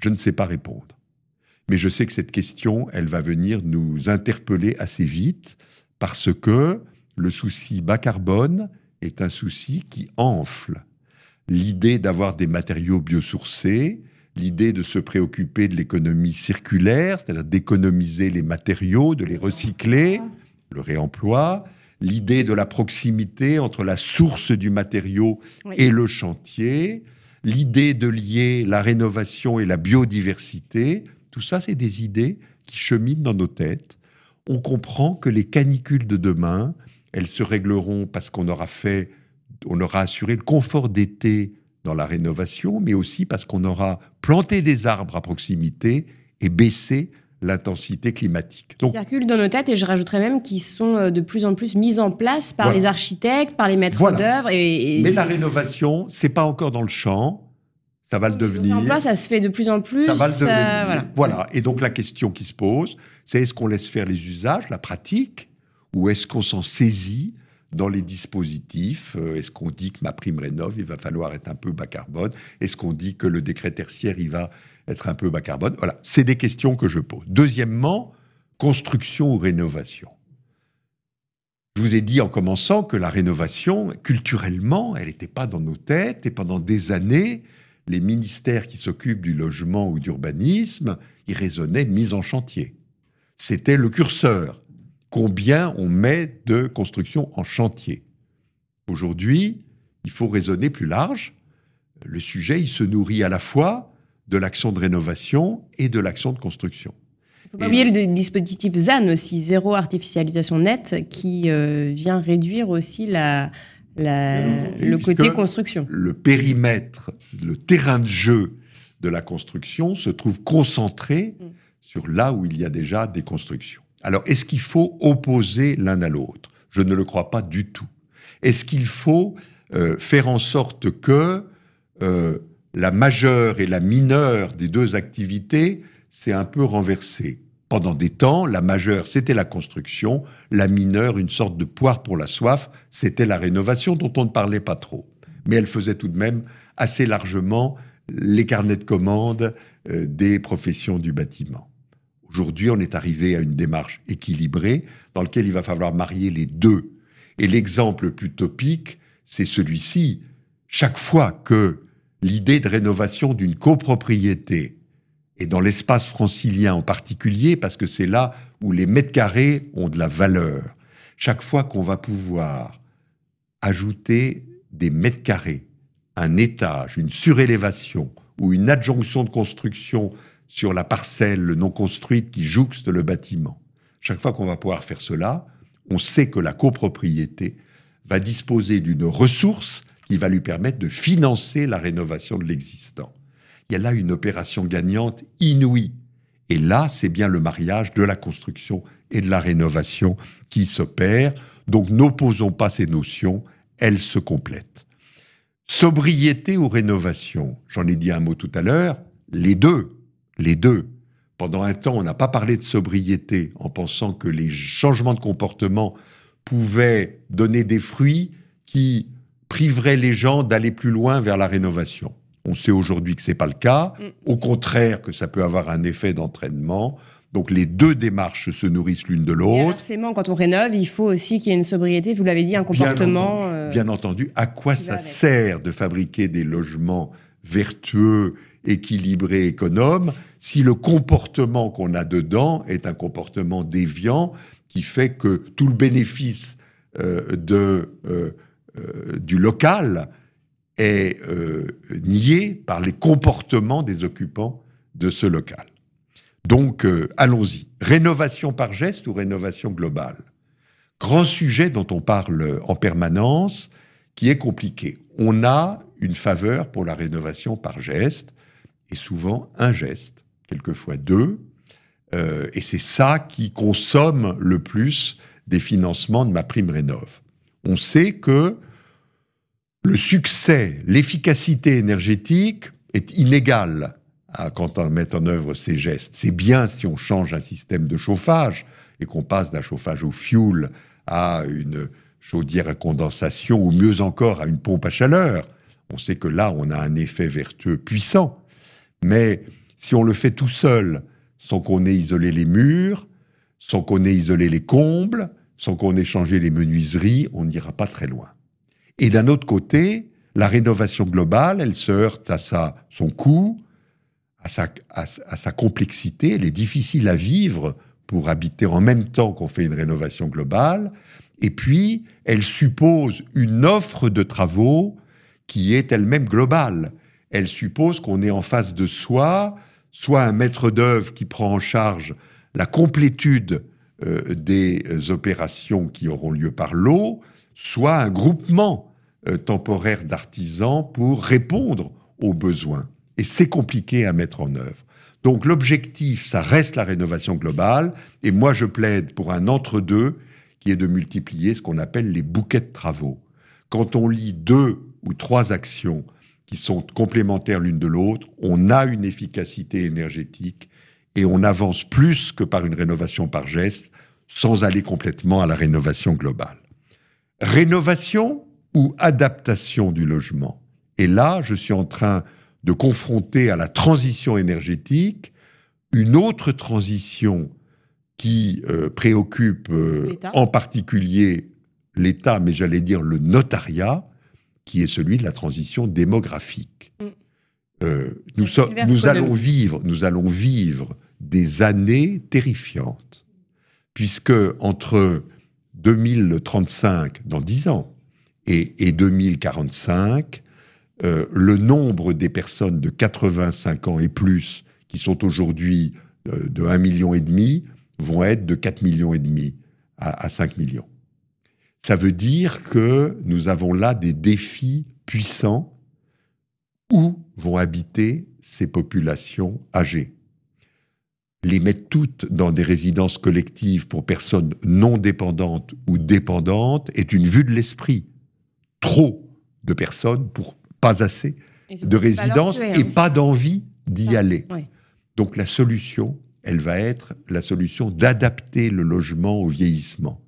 Speaker 3: Je ne sais pas répondre. Mais je sais que cette question, elle va venir nous interpeller assez vite parce que le souci bas carbone est un souci qui enfle. L'idée d'avoir des matériaux biosourcés, l'idée de se préoccuper de l'économie circulaire, c'est-à-dire d'économiser les matériaux, de les recycler, le réemploi, l'idée de la proximité entre la source du matériau et le chantier, l'idée de lier la rénovation et la biodiversité, tout ça, c'est des idées qui cheminent dans nos têtes. On comprend que les canicules de demain, elles se régleront parce qu'on aura fait, on aura assuré le confort d'été dans la rénovation, mais aussi parce qu'on aura planté des arbres à proximité et baissé l'intensité climatique.
Speaker 2: Donc, circulent dans nos têtes et je rajouterais même qu'ils sont euh, de plus en plus mis en place par les architectes, par les maîtres d'œuvre. Et,
Speaker 3: Mais la rénovation, c'est pas encore dans le champ. Ça va le devenir.
Speaker 2: En place, ça se fait de plus en plus.
Speaker 3: Ça va le devenir. voilà. Et donc la question qui se pose, c'est est-ce qu'on laisse faire les usages, la pratique, ou est-ce qu'on s'en saisit dans les dispositifs euh, Est-ce qu'on dit que ma prime rénov, il va falloir être un peu bas carbone Est-ce qu'on dit que le décret tertiaire, il va être un peu bas carbone Voilà, c'est des questions que je pose. Deuxièmement, construction ou rénovation. Je vous ai dit en commençant que la rénovation, culturellement, elle n'était pas dans nos têtes et pendant des années, les ministères qui s'occupent du logement ou d'urbanisme, ils raisonnaient mise en chantier. C'était le curseur. Combien on met de construction en chantier? Aujourd'hui, il faut raisonner plus large. Le sujet, il se nourrit à la fois de l'action de rénovation et de l'action de construction.
Speaker 2: Il faut pas oublier le dispositif ZAN aussi, zéro artificialisation nette, qui euh, vient réduire aussi la, le côté construction.
Speaker 3: Le périmètre, le terrain de jeu de la construction se trouve concentré mm. sur là où il y a déjà des constructions. Alors, est-ce qu'il faut opposer l'un à l'autre? Je ne le crois pas du tout. Est-ce qu'il faut euh, faire en sorte que euh, la majeure et la mineure des deux activités s'est un peu renversée pendant des temps, la majeure, c'était la construction, la mineure, une sorte de poire pour la soif, c'était la rénovation dont on ne parlait pas trop. Mais elle faisait tout de même assez largement les carnets de commandes euh, des professions du bâtiment. Aujourd'hui, on est arrivé à une démarche équilibrée dans laquelle il va falloir marier les deux. Et l'exemple le plus topique, c'est celui-ci. Chaque fois que l'idée de rénovation d'une copropriété, et dans l'espace francilien en particulier, parce que c'est là où les mètres carrés ont de la valeur, chaque fois qu'on va pouvoir ajouter des mètres carrés, un étage, une surélévation ou une adjonction de construction sur la parcelle non construite qui jouxte le bâtiment. Chaque fois qu'on va pouvoir faire cela, on sait que la copropriété va disposer d'une ressource qui va lui permettre de financer la rénovation de l'existant. Il y a là une opération gagnante inouïe. Et là, c'est bien le mariage de la construction et de la rénovation qui s'opère. Donc n'opposons pas ces notions, elles se complètent. Sobriété ou rénovation, j'en ai dit un mot tout à l'heure, les deux les deux. Pendant un temps, on n'a pas parlé de sobriété en pensant que les changements de comportement pouvaient donner des fruits qui priveraient les gens d'aller plus loin vers la rénovation. On sait aujourd'hui que ce n'est pas le cas, mm. au contraire que ça peut avoir un effet d'entraînement. Donc les deux démarches se nourrissent l'une de l'autre.
Speaker 2: Forcément, quand on rénove, il faut aussi qu'il y ait une sobriété, vous l'avez dit, un comportement.
Speaker 3: Bien entendu, euh, à quoi ça sert de fabriquer des logements vertueux équilibré, économe, si le comportement qu'on a dedans est un comportement déviant qui fait que tout le bénéfice euh, de, euh, euh, du local est nié par les comportements des occupants de ce local. Donc, allons-y. Rénovation par geste ou rénovation globale? Grand sujet dont on parle en permanence, qui est compliqué. On a une faveur pour la rénovation par geste, et souvent un geste, quelquefois deux. Euh, et c'est ça qui consomme le plus des financements de ma prime rénov. On sait que le succès, l'efficacité énergétique est inégale quand on met en œuvre ces gestes. C'est bien si on change un système de chauffage et qu'on passe d'un chauffage au fioul à une chaudière à condensation ou mieux encore à une pompe à chaleur. On sait que là, on a un effet vertueux puissant. Mais si on le fait tout seul, sans qu'on ait isolé les murs, sans qu'on ait isolé les combles, sans qu'on ait changé les menuiseries, on n'ira pas très loin. Et d'un autre côté, la rénovation globale, elle se heurte à sa, son coût, à sa, à sa complexité, elle est difficile à vivre pour habiter en même temps qu'on fait une rénovation globale, et puis elle suppose une offre de travaux qui est elle-même globale. Elle suppose qu'on est en face de soi, soit un maître d'œuvre qui prend en charge la complétude euh, des euh, opérations qui auront lieu par l'eau, soit un groupement euh, temporaire d'artisans pour répondre aux besoins. Et c'est compliqué à mettre en œuvre. Donc l'objectif, ça reste la rénovation globale, et moi je plaide pour un entre-deux qui est de multiplier ce qu'on appelle les bouquets de travaux. Quand on lit deux ou trois actions qui sont complémentaires l'une de l'autre, on a une efficacité énergétique et on avance plus que par une rénovation par geste sans aller complètement à la rénovation globale. Rénovation ou adaptation du logement Et là, je suis en train de confronter à la transition énergétique une autre transition qui euh, préoccupe euh, en particulier l'État, mais j'allais dire le notariat, qui est celui de la transition démographique. Mm. Euh, nous, nous allons vivre, nous allons vivre des années terrifiantes, puisque entre 2035, dans 10 ans, et, 2045, euh, le nombre des personnes de 85 ans et plus qui sont aujourd'hui euh, de 1,5 million et vont être de 4 millions et à 5 millions. Ça veut dire que nous avons là des défis puissants où vont habiter ces populations âgées? Les mettre toutes dans des résidences collectives pour personnes non dépendantes ou dépendantes est une vue de l'esprit. Trop de personnes pour pas assez de résidences et
Speaker 2: hein.
Speaker 3: pas d'envie d'y
Speaker 2: Ah,
Speaker 3: aller. Donc la solution, elle va être la solution d'adapter le logement au vieillissement.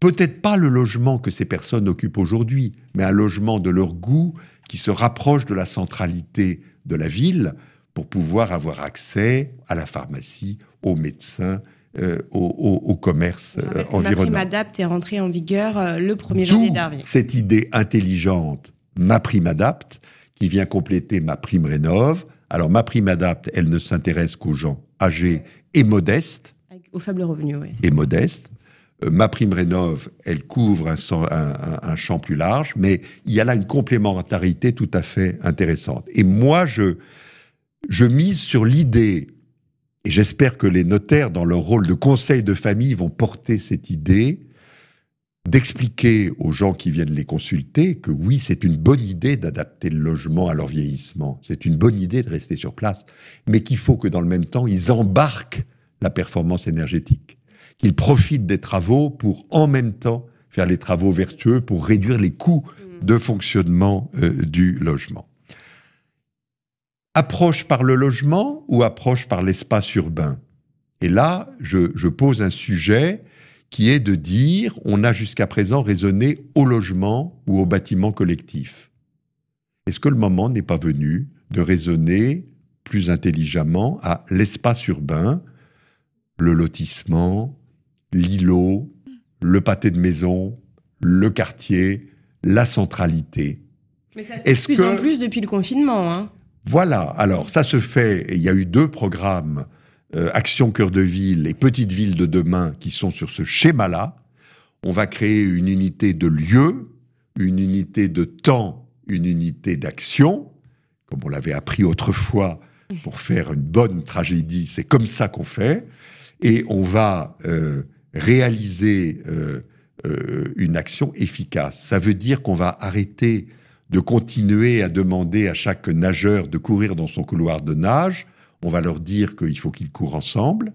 Speaker 3: Peut-être pas le logement que ces personnes occupent aujourd'hui, mais un logement de leur goût qui se rapproche de la centralité de la ville pour pouvoir avoir accès à la pharmacie, aux médecins, euh, au, au- au commerce euh,
Speaker 2: Avec Ma
Speaker 3: environnant.
Speaker 2: prime adapte est rentrée en vigueur euh, le 1er janvier dernier.
Speaker 3: cette idée intelligente, ma prime adapte, qui vient compléter ma prime rénove. Alors ma prime adapte, elle ne s'intéresse qu'aux gens âgés et modestes,
Speaker 2: Avec- Au faible revenu, oui.
Speaker 3: et modestes. Euh, ma prime rénove, elle couvre un, sang- un- un- un champ plus large, mais il y a là une complémentarité tout à fait intéressante. Et moi, je, je mise sur l'idée, et j'espère que les notaires, dans leur rôle de conseil de famille, vont porter cette idée d'expliquer aux gens qui viennent les consulter que oui, c'est une bonne idée d'adapter le logement à leur vieillissement, c'est une bonne idée de rester sur place, mais qu'il faut que dans le même temps, ils embarquent la performance énergétique, qu'ils profitent des travaux pour en même temps faire les travaux vertueux pour réduire les coûts de fonctionnement euh, du logement. Approche par le logement ou approche par l'espace urbain Et là, je, je pose un sujet qui est de dire on a jusqu'à présent raisonné au logement ou au bâtiment collectif. Est-ce que le moment n'est pas venu de raisonner plus intelligemment à l'espace urbain, le lotissement, l'îlot, le pâté de maison, le quartier, la centralité?
Speaker 2: Mais ça de plus
Speaker 3: que-
Speaker 2: en plus depuis le confinement. Hein.
Speaker 3: Voilà, alors ça se fait, il y a eu deux programmes, euh, Action Cœur de Ville et Petite Ville de demain, qui sont sur ce schéma-là. On va créer une unité de lieu, une unité de temps, une unité d'action, comme on l'avait appris autrefois pour faire une bonne tragédie, c'est comme ça qu'on fait, et on va euh, réaliser euh, euh, une action efficace. Ça veut dire qu'on va arrêter de continuer à demander à chaque nageur de courir dans son couloir de nage, on va leur dire qu'il faut qu'ils courent ensemble,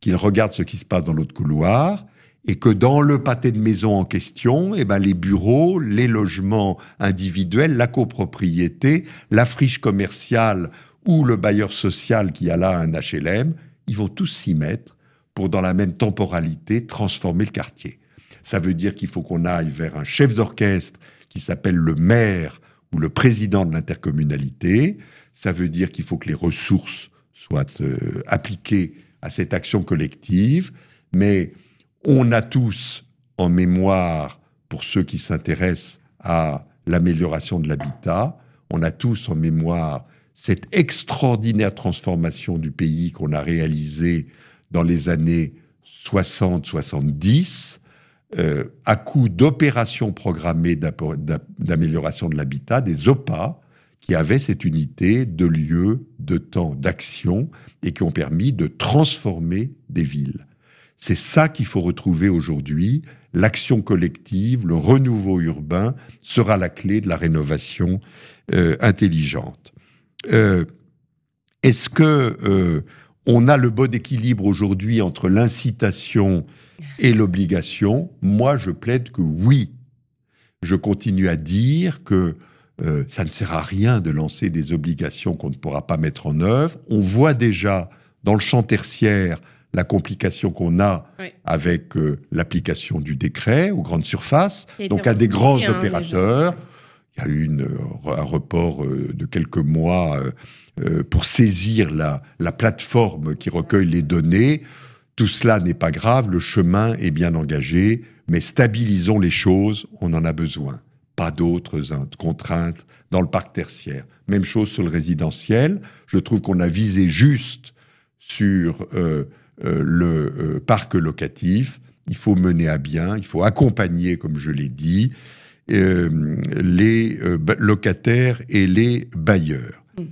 Speaker 3: qu'ils regardent ce qui se passe dans l'autre couloir, et que dans le pâté de maison en question, eh ben, les bureaux, les logements individuels, la copropriété, la friche commerciale ou le bailleur social qui a là un HLM, ils vont tous s'y mettre pour, dans la même temporalité, transformer le quartier. Ça veut dire qu'il faut qu'on aille vers un chef d'orchestre qui s'appelle le maire ou le président de l'intercommunalité. Ça veut dire qu'il faut que les ressources soient euh, appliquées à cette action collective. Mais on a tous en mémoire, pour ceux qui s'intéressent à l'amélioration de l'habitat, on a tous en mémoire cette extraordinaire transformation du pays qu'on a réalisée dans les années 60-70, euh, à coup d'opérations programmées d'amélioration de l'habitat, des OPA, qui avaient cette unité de lieu, de temps, d'action, et qui ont permis de transformer des villes. C'est ça qu'il faut retrouver aujourd'hui. L'action collective, le renouveau urbain sera la clé de la rénovation euh, intelligente. Euh, Est-ce que on a le bon équilibre aujourd'hui entre l'incitation et l'obligation Moi, je plaide que oui. Je continue à dire que euh, ça ne sert à rien de lancer des obligations qu'on ne pourra pas mettre en œuvre. On voit déjà dans le champ tertiaire la complication qu'on a
Speaker 2: Oui.
Speaker 3: avec euh, l'application du décret aux grandes surfaces. Donc à des grands
Speaker 2: hein,
Speaker 3: opérateurs, il y a eu une, euh, un report de quelques mois pour saisir la, la plateforme qui recueille les données. Tout cela n'est pas grave, le chemin est bien engagé, mais stabilisons les choses, on en a besoin. Pas d'autres contraintes dans le parc tertiaire. Même chose sur le résidentiel. Je trouve qu'on a visé juste sur euh, euh, le euh, parc locatif. Il faut mener à bien, il faut accompagner, comme je l'ai dit, euh, les locataires et les bailleurs. Mm.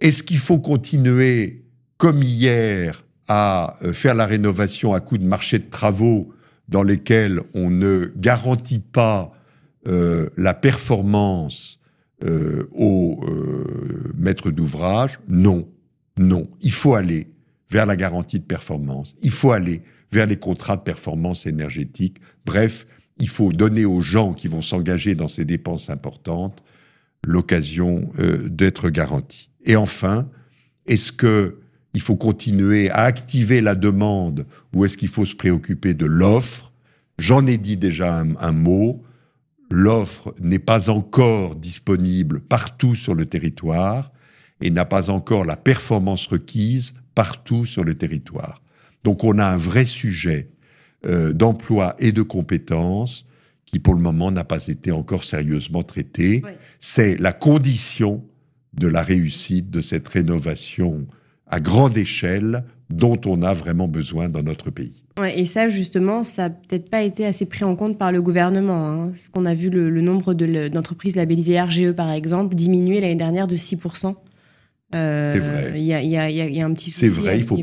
Speaker 3: Est-ce qu'il faut continuer comme hier à euh, faire la rénovation à coup de marché de travaux dans lesquels on ne garantit pas la performance aux maîtres d'ouvrage Non, non. Il faut aller vers la garantie de performance. Il faut aller vers les contrats de performance énergétique. Bref, il faut donner aux gens qui vont s'engager dans ces dépenses importantes l'occasion euh, d'être garantis. Et enfin, est-ce que il faut continuer à activer la demande ou est-ce qu'il faut se préoccuper de l'offre J'en ai dit déjà un, un mot. L'offre n'est pas encore disponible partout sur le territoire et n'a pas encore la performance requise partout sur le territoire. Donc on a un vrai sujet euh, d'emploi et de compétences qui pour le moment n'a pas été encore sérieusement traité. C'est la condition de la réussite de cette rénovation à grande échelle dont on a vraiment besoin dans notre pays.
Speaker 2: et ça, justement, ça n'a peut-être pas été assez pris en compte par le gouvernement. Hein. Ce qu'on a vu le, nombre d'entreprises labellisées RGE, par exemple, diminuer l'année dernière de 6%.
Speaker 3: Euh, c'est vrai.
Speaker 2: Il y, y a, un petit souci.
Speaker 3: C'est vrai, il faut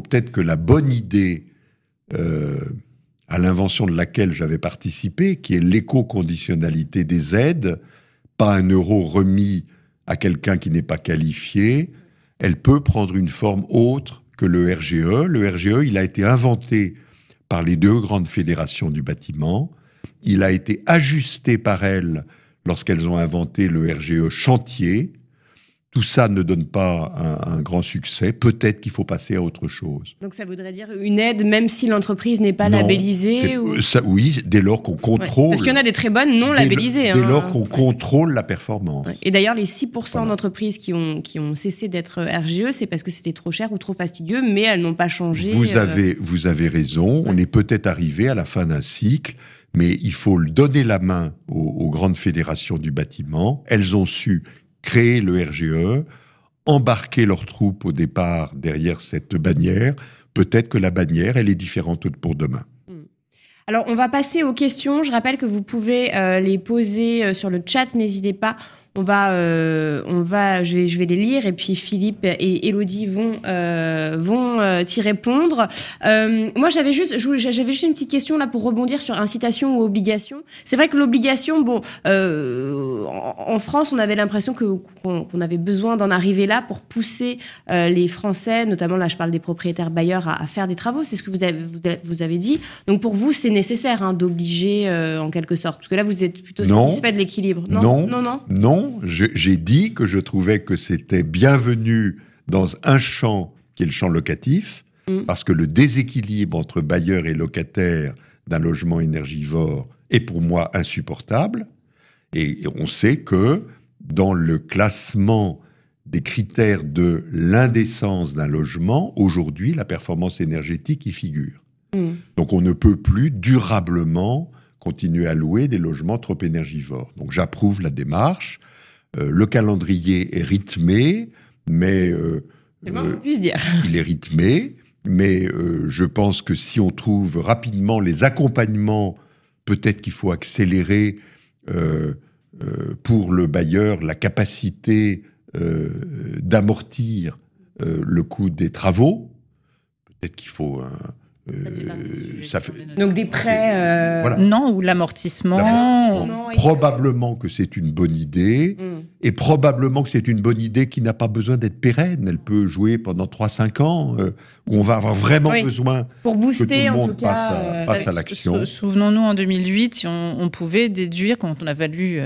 Speaker 3: peut-être peut que la bonne idée euh, à l'invention de laquelle j'avais participé, qui est l'éco-conditionnalité des aides, pas un euro remis à quelqu'un qui n'est pas qualifié, elle peut prendre une forme autre que le RGE. Le RGE, il a été inventé par les deux grandes fédérations du bâtiment. Il a été ajusté par elles lorsqu'elles ont inventé le RGE chantier, tout ça ne donne pas un, grand succès. Peut-être qu'il faut passer à autre chose.
Speaker 2: Donc ça voudrait dire une aide même si l'entreprise n'est pas labellisée
Speaker 3: ou... ça, Oui, dès lors qu'on contrôle.
Speaker 2: Parce qu'il y en a des très bonnes non labellisées.
Speaker 3: Dès, lors hein. qu'on contrôle la performance.
Speaker 2: Et d'ailleurs, les 6% d'entreprises qui ont, qui ont cessé d'être RGE, c'est parce que c'était trop cher ou trop fastidieux, mais elles n'ont pas changé.
Speaker 3: Vous, euh. avez, vous avez raison. On est peut-être arrivé à la fin d'un cycle mais il faut donner la main aux, grandes fédérations du bâtiment. Elles ont su créer le RGE, embarquer leurs troupes au départ derrière cette bannière. Peut-être que la bannière, elle est différente pour demain. Hmm.
Speaker 2: Alors, on va passer aux questions. Je rappelle que vous pouvez euh, les poser euh, sur le chat. N'hésitez pas on va, euh, on va, je vais, je vais les lire et puis Philippe et Elodie vont, euh, vont euh, y répondre. moi, j'avais juste, j'avais juste une petite question là pour rebondir sur incitation ou obligation. C'est vrai que l'obligation, bon, en, France, on avait l'impression que qu'on avait besoin d'en arriver là pour pousser les Français, notamment là, je parle des propriétaires bailleurs, à, faire des travaux. C'est ce que vous avez, vous avez dit. Donc pour vous, c'est nécessaire hein, d'obliger en quelque sorte, parce que là, vous êtes plutôt satisfait de l'équilibre.
Speaker 3: Non, non, non, non j'ai dit que je trouvais que c'était bienvenu dans un champ qui est le champ locatif, mm. parce que le déséquilibre entre bailleurs et locataires d'un logement énergivore est pour moi insupportable. Et on sait que dans le classement des critères de l'indécence d'un logement, aujourd'hui, la performance énergétique y figure. Mm. Donc on ne peut plus durablement continuer à louer des logements trop énergivores. Donc j'approuve la démarche. Euh, le calendrier est rythmé, mais
Speaker 2: euh, euh, dire.
Speaker 3: il est rythmé, mais je pense que si on trouve rapidement les accompagnements, peut-être qu'il faut accélérer pour le bailleur la capacité d'amortir le coût des travaux. Peut-être qu'il faut
Speaker 2: euh, ça fait... Donc des prêts euh,
Speaker 5: Non, ou l'amortissement.
Speaker 3: Probablement que c'est une bonne idée, mm. Et probablement que c'est une bonne idée qui n'a pas besoin d'être pérenne. Elle peut jouer pendant 3-5 ans, euh, où on va avoir vraiment besoin
Speaker 2: Pour booster,
Speaker 3: que tout le monde
Speaker 2: en tout cas,
Speaker 3: passe à, l'action.
Speaker 5: Souvenons-nous, en 2008, on, on, pouvait déduire, quand on a valu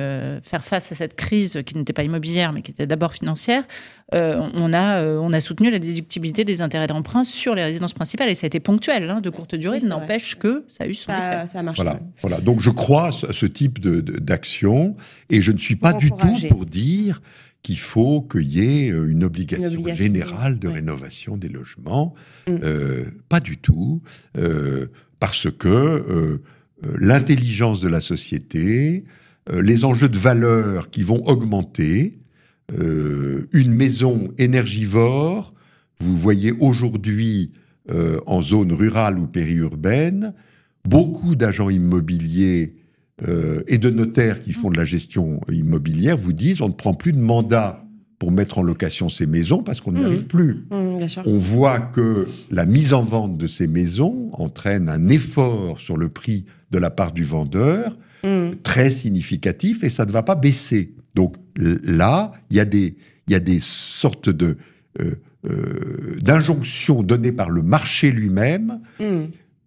Speaker 5: faire face à cette crise qui n'était pas immobilière, mais qui était d'abord financière, on, a, on a soutenu la déductibilité des intérêts d'emprunt sur les résidences principales, et ça a été ponctuel. Hein, de courte durée, n'empêche que ça a eu son effet.
Speaker 2: Ça marche.
Speaker 3: Voilà, voilà. Donc je crois à ce type d'action et je ne suis pas du tout pour dire qu'il faut qu'il y ait euh, une obligation, générale de rénovation des logements. Mm. Euh, pas du tout, euh, parce que l'intelligence de la société, les enjeux de valeur qui vont augmenter, une maison énergivore, vous voyez aujourd'hui en zone rurale ou périurbaine, beaucoup d'agents immobiliers euh, et de notaires qui font de la gestion immobilière vous disent on ne prend plus de mandat pour mettre en location ces maisons parce qu'on n'y
Speaker 2: Mhm.
Speaker 3: arrive plus.
Speaker 2: Mmh, bien sûr.
Speaker 3: On voit que la mise en vente de ces maisons entraîne un effort sur le prix de la part du vendeur
Speaker 2: Mmh.
Speaker 3: très significatif et ça ne va pas baisser. Donc là, il y a des, y a des sortes de euh, euh, d'injonctions données par le marché lui-même,
Speaker 2: Mmh.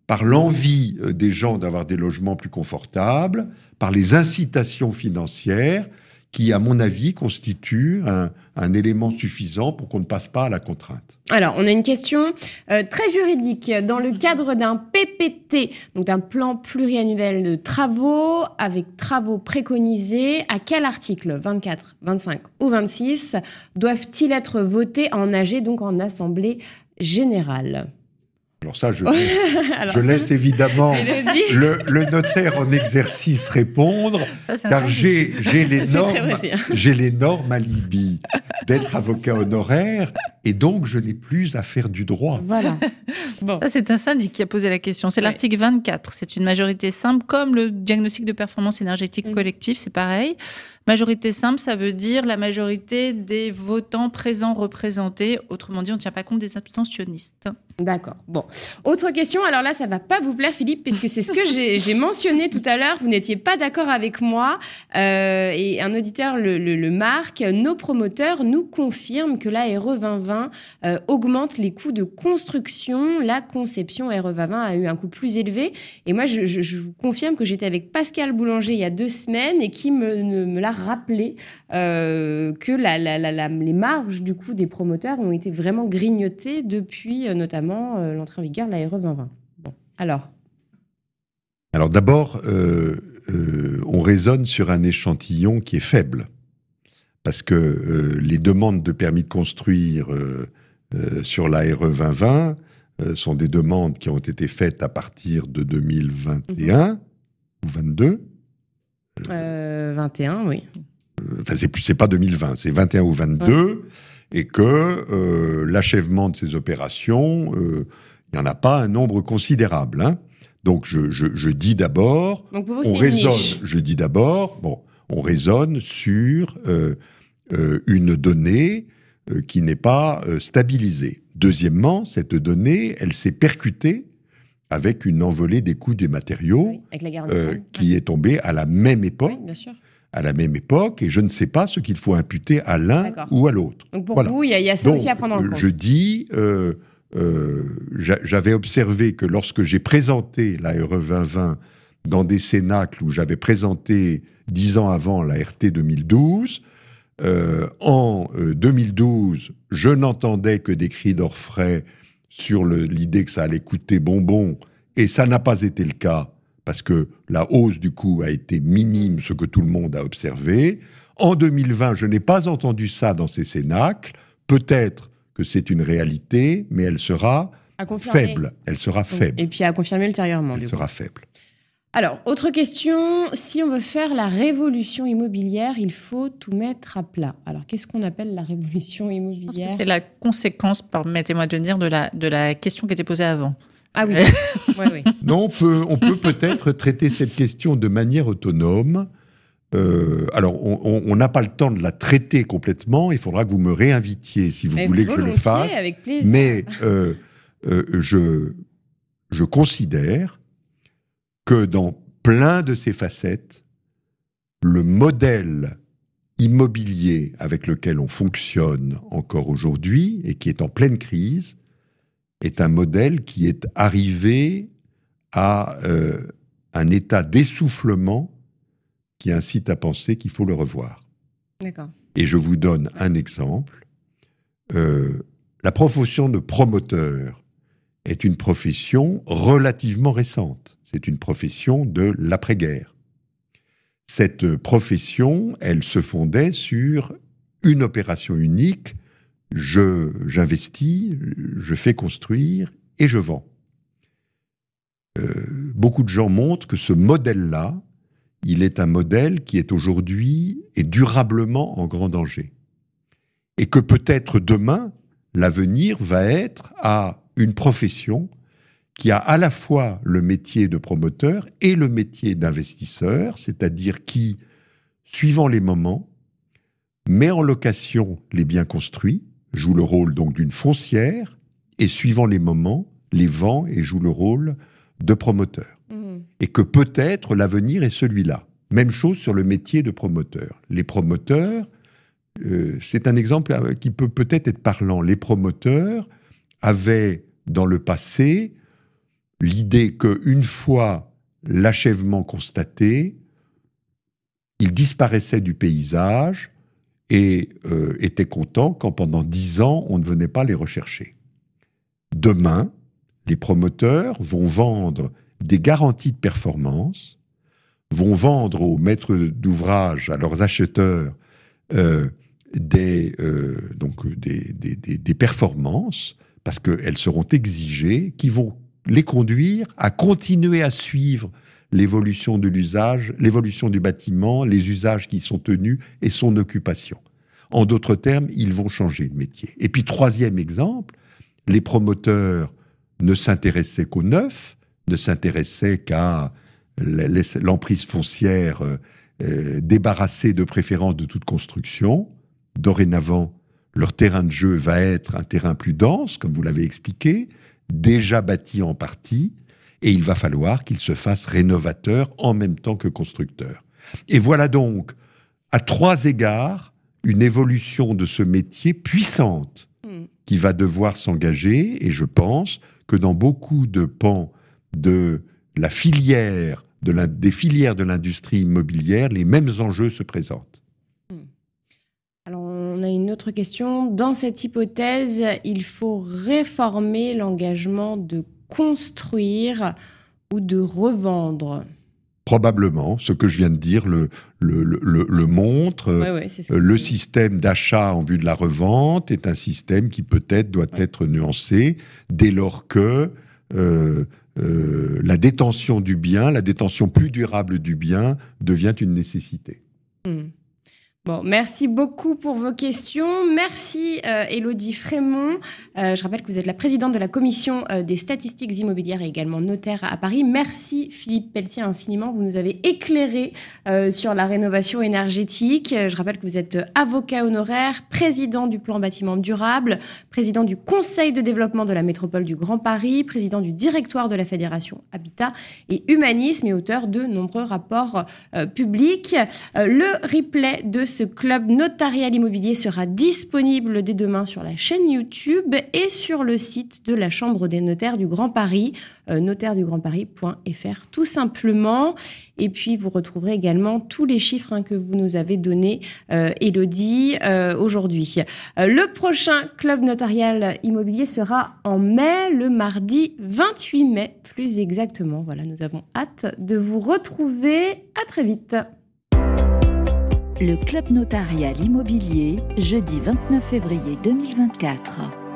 Speaker 3: Par l'envie euh, des gens d'avoir des logements plus confortables, par les incitations financières qui, à mon avis, constituent un, élément suffisant pour qu'on ne passe pas à la contrainte.
Speaker 2: Alors, on a une question euh, très juridique. Dans le cadre d'un PPT, donc d'un plan pluriannuel de travaux, avec travaux préconisés, à quel article 24, 25 ou 26 doivent-ils être votés en AG, donc en Assemblée générale?
Speaker 3: Alors ça, je,
Speaker 2: Alors,
Speaker 3: je laisse évidemment le, le notaire en exercice répondre,
Speaker 5: Ça,
Speaker 3: car
Speaker 5: syndic.
Speaker 3: j'ai j'ai les normes, les normes alibi d'être avocat honoraire, et donc je n'ai plus à faire du droit.
Speaker 2: Voilà. Bon.
Speaker 5: Ça, c'est un syndic qui a posé la question. C'est
Speaker 2: Ouais.
Speaker 5: l'article 24. C'est une majorité simple, comme le diagnostic de performance énergétique
Speaker 2: Mhm.
Speaker 5: collectif, c'est pareil. Majorité simple, ça veut dire la majorité des votants présents représentés. Autrement dit, on ne tient pas compte des abstentionnistes.
Speaker 2: D'accord. Bon. Autre question. Alors là, ça va pas vous plaire, Philippe, puisque c'est ce que j'ai mentionné tout à l'heure. Vous n'étiez pas d'accord avec moi. Euh, et un auditeur le, le- le marque. Nos promoteurs nous confirment que la RE 2020 euh, augmente les coûts de construction. La conception RE 2020 a eu un coût plus élevé. Et moi, je, je- je vous confirme que j'étais avec Pascal Boulanger il y a deux semaines et qui me, ne- me l'a rappelé euh, que les marges du coup des promoteurs ont été vraiment grignotées depuis euh, notamment euh, l'entrée en vigueur de la RE 2020. Bon, alors,
Speaker 3: Alors d'abord, on raisonne sur un échantillon qui est faible, parce que les demandes de permis de construire sur la RE 2020 euh, sont des demandes qui ont été faites à partir de 2021 ou 22.
Speaker 2: Euh, 21, oui.
Speaker 3: Enfin, c'est plus, c'est pas 2020, c'est 21 ou 22, et que euh, l'achèvement de ces opérations, euh, il n'y en a pas un nombre considérable. hein. Donc je, je- je dis d'abord,
Speaker 2: Donc pour vous,
Speaker 3: on
Speaker 2: niche.
Speaker 3: raisonne, je dis d'abord, bon, on raisonne sur euh, euh, une donnée euh, qui n'est pas euh, stabilisée. Deuxièmement, cette donnée, elle s'est percutée avec une envolée des coûts des matériaux
Speaker 2: Oui, avec la guerre en
Speaker 3: euh, qui est tombée à la même
Speaker 2: Oui,
Speaker 3: époque,
Speaker 2: bien sûr.
Speaker 3: à la même époque, et je ne sais pas ce qu'il faut imputer à l'un ou à l'autre.
Speaker 2: Donc pour
Speaker 3: Voilà.
Speaker 2: vous, il y, a- il y a ça
Speaker 3: Donc,
Speaker 2: aussi à prendre en
Speaker 3: euh,
Speaker 2: compte.
Speaker 3: je dis, euh, euh, j'a- j'avais observé que lorsque j'ai présenté la RE 2020 dans des cénacles où j'avais présenté dix ans avant la RT 2012, euh, en euh, 2012, je n'entendais que des cris d'orfraie sur l'idée que ça allait coûter bonbon, et ça n'a pas été le cas, parce que la hausse du coût a été minime, ce que tout le monde a observé. En 2020, je n'ai pas entendu ça dans ces cénacles. Peut-être que c'est une réalité, mais elle sera faible. Elle sera faible.
Speaker 2: Et puis à confirmer ultérieurement. du
Speaker 3: Elle
Speaker 2: coup.
Speaker 3: sera faible.
Speaker 2: Alors, autre question, si on veut faire la révolution immobilière, il faut tout mettre à plat. Alors, qu'est-ce qu'on appelle la révolution immobilière?
Speaker 5: c'est la conséquence, permettez-moi de le dire, de la, de la question qui était posée avant.
Speaker 2: Ah oui.
Speaker 3: Non, on peut, on peut peut-être traiter cette question de manière autonome. Euh, alors, on- n'a pas le temps de la traiter complètement. Il faudra que vous me réinvitiez si vous
Speaker 2: Mais
Speaker 3: voulez que je le fasse.
Speaker 2: avec plaisir.
Speaker 3: Mais euh, euh, je, je considère que dans plein de ces facettes, le modèle immobilier avec lequel on fonctionne encore aujourd'hui et qui est en pleine crise est un modèle qui est arrivé à euh, un état d'essoufflement qui incite à penser qu'il faut le revoir.
Speaker 2: D'accord.
Speaker 3: Et je vous donne un exemple. Euh, la profession de promoteur est une profession relativement récente. C'est une profession de l'après-guerre. Cette profession, elle se fondait sur une opération unique. Je, j'investis, je fais construire et je vends. Euh, beaucoup de gens montrent que ce modèle-là, il est un modèle qui est aujourd'hui et durablement en grand danger. Et que peut-être demain, l'avenir va être à une profession qui a à la fois le métier de promoteur et le métier d'investisseur, c'est-à-dire qui, suivant les moments, met en location les biens construits, joue le rôle donc d'une foncière, et suivant les moments, les vend et joue le rôle de promoteur. Mmh. Et que peut-être l'avenir est celui-là. Même chose sur le métier de promoteur. Les promoteurs, euh, c'est un exemple euh, qui peut peut-être être parlant. Les promoteurs avaient dans le passé l'idée qu'une fois l'achèvement constaté, ils disparaissaient du paysage et euh, étaient contents quand pendant dix ans on ne venait pas les rechercher. Demain, les promoteurs vont vendre des garanties de performance, vont vendre aux maîtres d'ouvrage, à leurs acheteurs, euh, euh, des, performances, parce qu'elles seront exigées, qui vont les conduire à continuer à suivre l'évolution de l'usage, l'évolution du bâtiment, les usages qui sont tenus et son occupation. En d'autres termes, ils vont changer de métier. Et puis, troisième exemple, les promoteurs ne s'intéressaient qu'au neuf, ne s'intéressaient qu'à l'emprise foncière euh, euh, débarrassée de préférence de toute construction. Dorénavant, leur terrain de jeu va être un terrain plus dense, comme vous l'avez expliqué, déjà bâti en partie, et il va falloir qu'ils se fassent rénovateurs en même temps que constructeurs. Et voilà donc, à trois égards, une évolution de ce métier puissante hmm. qui va devoir s'engager, et je pense que dans beaucoup de pans de la filière, de la, des filières de l'industrie immobilière, les mêmes enjeux se présentent. Hmm.
Speaker 2: On a une autre question. Dans cette hypothèse, il faut réformer l'engagement de construire ou de revendre
Speaker 3: probablement, ce que je viens de dire le, le, le, montre. le système d'achat en vue de la revente est un système qui peut-être doit être nuancé dès lors que euh, euh, la détention du bien, la détention plus durable du bien devient une nécessité.
Speaker 2: Hmm merci beaucoup pour vos questions. Merci euh, Elodie Frémont. Euh, je rappelle que vous êtes la présidente de la commission euh, des statistiques immobilières et également notaire à Paris. Merci Philippe Pelletier infiniment. Vous nous avez éclairé sur la rénovation énergétique. Je rappelle que vous êtes avocat honoraire, président du plan bâtiment durable, président du conseil de développement de la métropole du Grand Paris, président du directoire de la Fédération Habitat et Humanisme et auteur de nombreux rapports publics. le replay de ce club notarial immobilier sera disponible dès demain sur la chaîne YouTube et sur le site de la Chambre des notaires du Grand Paris, euh, notaireduggrandparis.fr tout simplement. Et puis vous retrouverez également tous les chiffres hein, que vous nous avez donnés, euh, Elodie, euh, aujourd'hui. le prochain club notarial immobilier sera en mai, le mardi 28 mai plus exactement. Voilà, nous avons hâte de vous retrouver. À très vite.
Speaker 1: Le Club Notarial Immobilier, jeudi 29 février 2024.